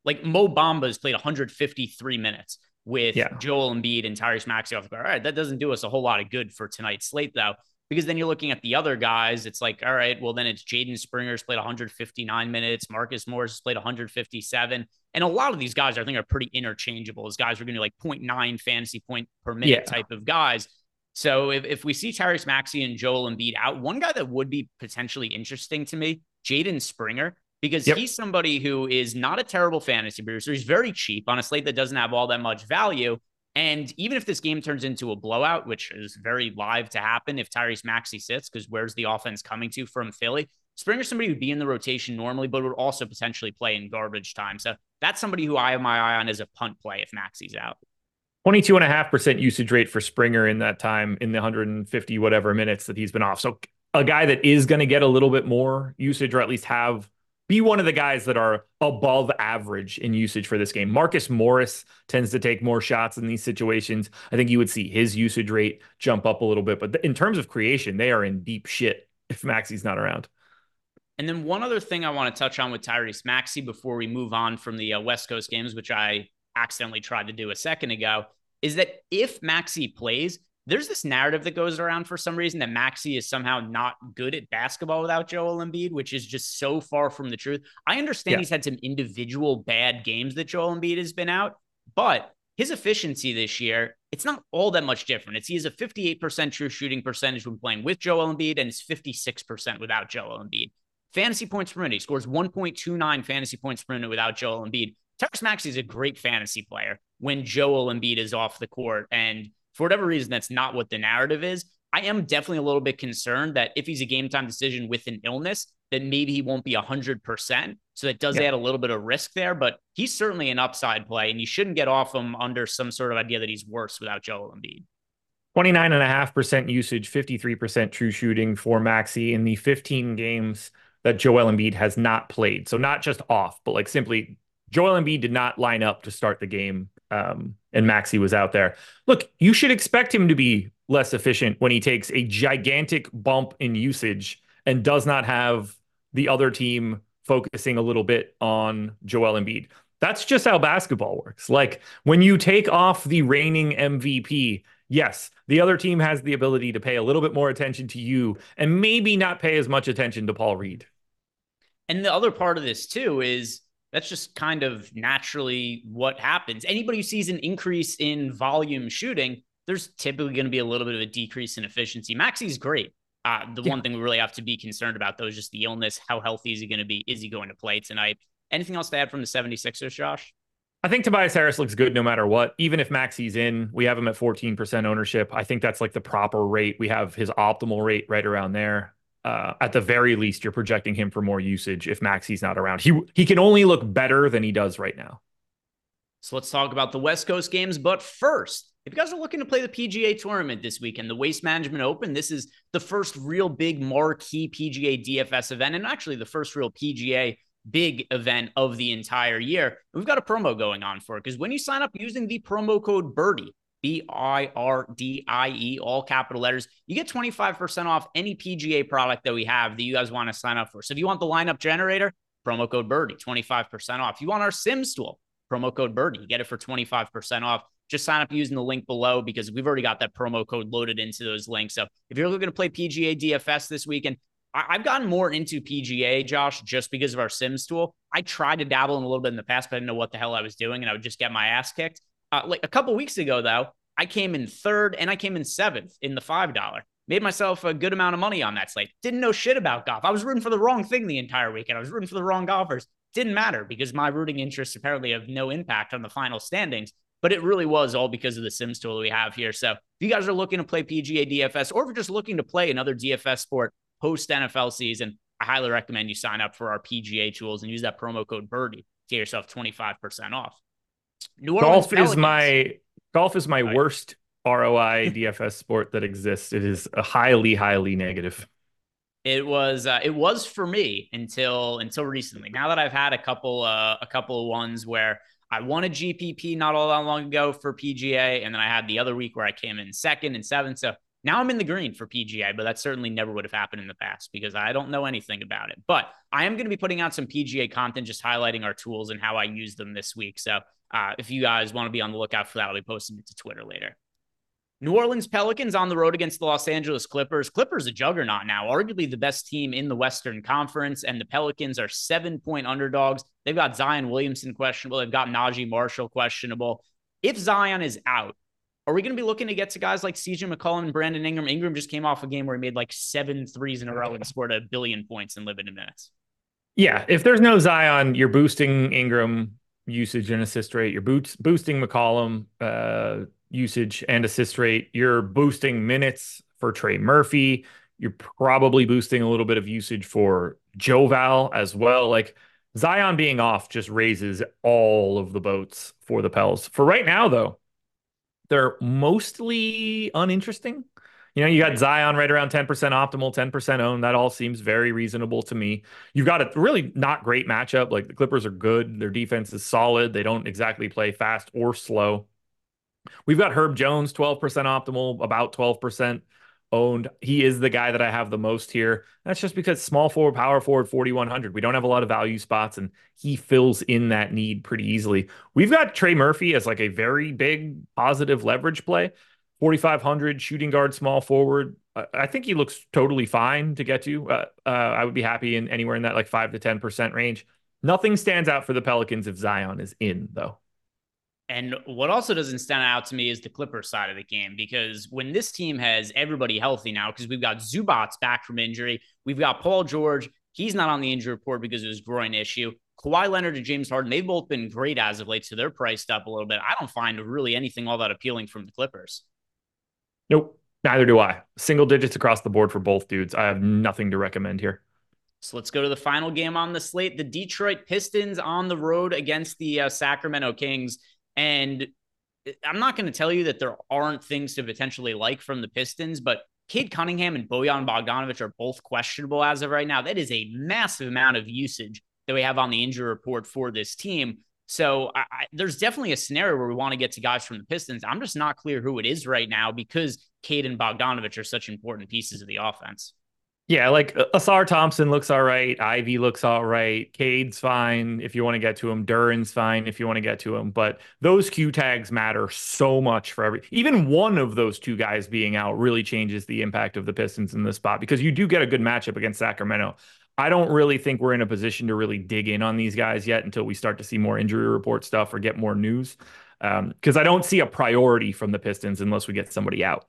like Mo Bamba has played 153 minutes with yeah. Joel Embiid and Tyrese Maxey off the court. All right, that doesn't do us a whole lot of good for tonight's slate, though, because then you're looking at the other guys. It's like, all right, well, then it's Jaden Springer's played 159 minutes, Marcus Morris has played 157. And a lot of these guys, I think, are pretty interchangeable as guys are going to like 0.9 fantasy point per minute yeah. type of guys. So if, if we see Tyrese Maxey and Joel Embiid out, one guy that would be potentially interesting to me, Jaden Springer because yep. he's somebody who is not a terrible fantasy producer. He's very cheap on a slate that doesn't have all that much value. And even if this game turns into a blowout, which is very live to happen if Tyrese Maxey sits, because where's the offense coming to from Philly? Springer's somebody who'd be in the rotation normally, but would also potentially play in garbage time. So that's somebody who I have my eye on as a punt play if Maxey's out. 22.5% usage rate for Springer in that time in the 150 whatever minutes that he's been off. So a guy that is going to get a little bit more usage or at least have be one of the guys that are above average in usage for this game. Marcus Morris tends to take more shots in these situations. I think you would see his usage rate jump up a little bit. But in terms of creation, they are in deep shit if Maxey's not around. And then one other thing I want to touch on with Tyrese Maxey before we move on from the uh, West Coast games, which I accidentally tried to do a second ago, is that if Maxey plays, there's this narrative that goes around for some reason that Maxey is somehow not good at basketball without Joel Embiid, which is just so far from the truth. I understand yeah. he's had some individual bad games that Joel Embiid has been out, but his efficiency this year, it's not all that much different. It's he has a 58% true shooting percentage when playing with Joel Embiid, and it's 56% without Joel Embiid. Fantasy points per minute, he scores 1.29 fantasy points per minute without Joel Embiid. Tyrese Maxey is a great fantasy player when Joel Embiid is off the court. And for whatever reason, that's not what the narrative is. I am definitely a little bit concerned that if he's a game time decision with an illness, then maybe he won't be 100%. So that does yeah. add a little bit of risk there, but he's certainly an upside play, and you shouldn't get off him under some sort of idea that he's worse without Joel Embiid. 29.5% usage, 53% true shooting for Maxey in the 15 games that Joel Embiid has not played. So not just off, but like simply Joel Embiid did not line up to start the game um, and Maxey was out there. Look, you should expect him to be less efficient when he takes a gigantic bump in usage and does not have the other team focusing a little bit on Joel Embiid. That's just how basketball works. Like when you take off the reigning MVP yes, the other team has the ability to pay a little bit more attention to you and maybe not pay as much attention to Paul Reed. And the other part of this too is that's just kind of naturally what happens. Anybody who sees an increase in volume shooting, there's typically going to be a little bit of a decrease in efficiency. Maxey's great. Uh, the yeah. one thing we really have to be concerned about, though, is just the illness. How healthy is he going to be? Is he going to play tonight? Anything else to add from the 76ers, Josh? I think Tobias Harris looks good no matter what. Even if Maxey's in, we have him at 14% ownership. I think that's like the proper rate. We have his optimal rate right around there uh, at the very least, you're projecting him for more usage if Maxey's not around. He he can only look better than he does right now. So let's talk about the West Coast games. But first, if you guys are looking to play the PGA tournament this weekend, the Waste Management Open, this is the first real big marquee PGA DFS event, and actually the first real PGA big event of the entire year. we've got a promo going on for it because when you sign up using the promo code Birdie, B I R D I E, all capital letters. You get 25% off any PGA product that we have that you guys want to sign up for. So if you want the lineup generator, promo code Birdie, 25% off. If you want our Sims tool, promo code Birdie, you get it for 25% off. Just sign up using the link below because we've already got that promo code loaded into those links. So if you're looking to play PGA DFS this weekend, I- have gotten more into PGA, Josh, just because of our Sims tool. I tried to dabble in a little bit in the past, but I didn't know what the hell I was doing, and I would just get my ass kicked. Uh, like a couple weeks ago, though, I came in third and I came in seventh in the $5. Made myself a good amount of money on that slate. Didn't know shit about golf. I was rooting for the wrong thing the entire weekend. I was rooting for the wrong golfers. Didn't matter because my rooting interests apparently have no impact on the final standings. But it really was all because of the Sims tool we have here. So if you guys are looking to play PGA DFS or if you're just looking to play another DFS sport post NFL season, I highly recommend you sign up for our PGA tools and use that promo code Birdie to get yourself 25% off. New Orleans Golf Pelicans. is my golf is my right. worst ROI DFS <laughs> sport that exists. It is a highly, highly negative. It was uh, it was for me until until recently. Now that I've had a couple uh, a couple of ones where I won a GPP not all that long ago for PGA, and then I had the other week where I came in second and seventh. So now I'm in the green for PGA, but that certainly never would have happened in the past because I don't know anything about it. But I am going to be putting out some PGA content, just highlighting our tools and how I use them this week. So uh, if you guys want to be on the lookout for that, I'll be posting it to Twitter later. New Orleans Pelicans on the road against the Los Angeles Clippers. Clippers a juggernaut now, arguably the best team in the Western Conference, and the Pelicans are seven point underdogs. They've got Zion Williamson questionable. They've got Naji Marshall questionable. If Zion is out, are we going to be looking to get to guys like CJ McCollum and Brandon Ingram? Ingram just came off a game where he made like seven threes in a row and scored a billion points in limited minutes. Yeah, if there's no Zion, you're boosting Ingram usage and assist rate. You're boosting McCollum. Uh, usage and assist rate. You're boosting minutes for Trey Murphy. You're probably boosting a little bit of usage for Joval as well. Like Zion being off just raises all of the boats for the Pels. For right now, though, they're mostly uninteresting. You know, you got Zion right around 10% optimal, 10% owned. That all seems very reasonable to me. You've got a really not great matchup. Like the Clippers are good. Their defense is solid. They don't exactly play fast or slow. We've got Herb Jones, 12% optimal, about 12% owned. He is the guy that I have the most here. That's just because small forward, power forward, 4,100. We don't have a lot of value spots, and he fills in that need pretty easily. We've got Trey Murphy as like a very big positive leverage play. 4,500 shooting guard, small forward. I think he looks totally fine to get to. Uh, uh, I would be happy in anywhere in that like 5 to 10% range. Nothing stands out for the Pelicans if Zion is in, though. And what also doesn't stand out to me is the Clippers side of the game because when this team has everybody healthy now, because we've got Zubac back from injury, we've got Paul George. He's not on the injury report because of his groin issue. Kawhi Leonard and James Harden, they've both been great as of late, so they're priced up a little bit. I don't find really anything all that appealing from the Clippers. Nope, neither do I. Single digits across the board for both dudes. I have nothing to recommend here. So let's go to the final game on the slate. The Detroit Pistons on the road against the uh, Sacramento Kings. And I'm not going to tell you that there aren't things to potentially like from the Pistons, but Cade Cunningham and Bojan Bogdanovic are both questionable as of right now. That is a massive amount of usage that we have on the injury report for this team. So I, I, there's definitely a scenario where we want to get to guys from the Pistons. I'm just not clear who it is right now because Cade and Bogdanovic are such important pieces of the offense. Yeah, like Ausar Thompson looks all right. Ivey looks all right. Cade's fine if you want to get to him. Duren's fine if you want to get to him. But those Q tags matter so much for every. Even one of those two guys being out really changes the impact of the Pistons in this spot because you do get a good matchup against Sacramento. I don't really think we're in a position to really dig in on these guys yet until we start to see more injury report stuff or get more news. Because um, I don't see a priority from the Pistons unless we get somebody out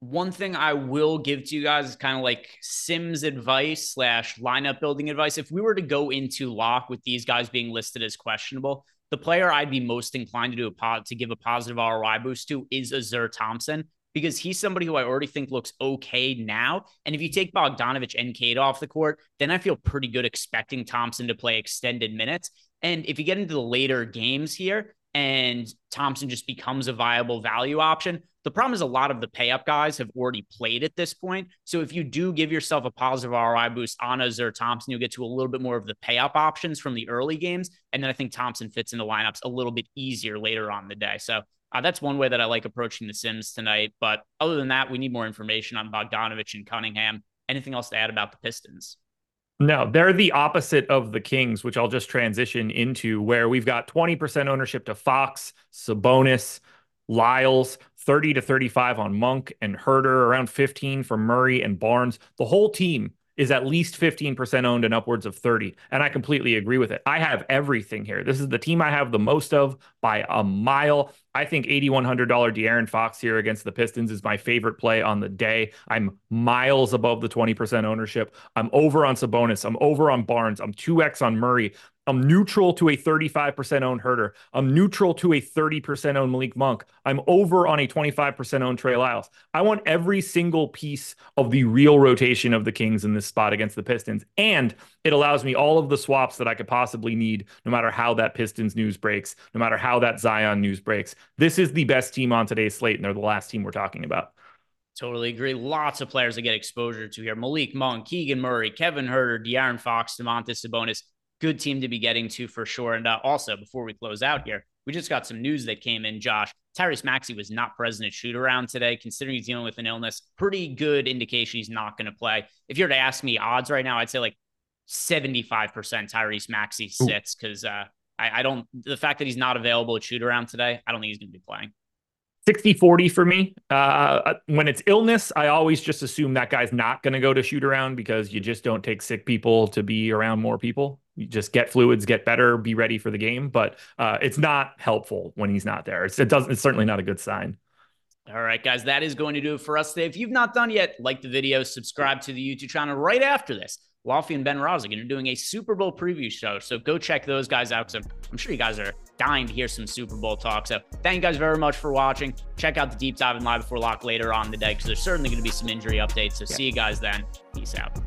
one thing I will give to you guys is kind of like Sims advice slash lineup building advice. If we were to go into lock with these guys being listed as questionable, the player I'd be most inclined to do a pod to give a positive ROI boost to is Ausar Thompson because he's somebody who I already think looks okay now. And if you take Bogdanovic and Cade off the court, then I feel pretty good expecting Thompson to play extended minutes. And if you get into the later games here and Thompson just becomes a viable value option, the problem is a lot of the pay up guys have already played at this point. So if you do give yourself a positive ROI boost on Ausar Thompson, you'll get to a little bit more of the pay up options from the early games. And then I think Thompson fits into lineups a little bit easier later on the day. So uh, that's one way that I like approaching the Sims tonight. But other than that, we need more information on Bogdanovic and Cunningham. Anything else to add about the Pistons? No, they're the opposite of the Kings, which I'll just transition into where we've got 20% ownership to Fox, Sabonis, Lyles, 30 to 35 on Monk and Huerter, around 15 for Murray and Barnes. The whole team is at least 15% owned and upwards of 30. And I completely agree with it. I have everything here. This is the team I have the most of by a mile. I think $8,100 De'Aaron Fox here against the Pistons is my favorite play on the day. I'm miles above the 20% ownership. I'm over on Sabonis. I'm over on Barnes. I'm 2x on Murray. I'm neutral to a 35% owned Huerter. I'm neutral to a 30% owned Malik Monk. I'm over on a 25% owned Trey Lyles. I want every single piece of the real rotation of the Kings in this spot against the Pistons. And it allows me all of the swaps that I could possibly need, no matter how that Pistons news breaks, no matter how that Zion news breaks. This is the best team on today's slate, and they're the last team we're talking about. Totally agree. Lots of players to get exposure to here. Malik Monk, Keegan Murray, Kevin Huerter, De'Aaron Fox, Domantas Sabonis good team to be getting to for sure. And uh, also, before we close out here, we just got some news that came in, Josh. Tyrese Maxey was not present at shoot around today, considering he's dealing with an illness. Pretty good indication he's not going to play. If you were to ask me odds right now, I'd say like 75% Tyrese Maxey sits because uh, I, I, don't, the fact that he's not available at shoot around today, I don't think he's going to be playing. 60 40 for me. Uh, when it's illness, I always just assume that guy's not going to go to shoot around because you just don't take sick people to be around more people. You just get fluids, get better, be ready for the game. But uh, it's not helpful when he's not there. It's, it doesn't. It's certainly not a good sign. All right, guys, that is going to do it for us today. If you've not done yet, like the video, subscribe to the YouTube channel right after this. Laffy and Ben Rosigan are doing a Super Bowl preview show. So go check those guys out because I'm, I'm, sure you guys are dying to hear some Super Bowl talk. So thank you guys very much for watching. Check out the deep dive and live before lock later on the day because there's certainly going to be some injury updates. So yeah. see you guys then. Peace out.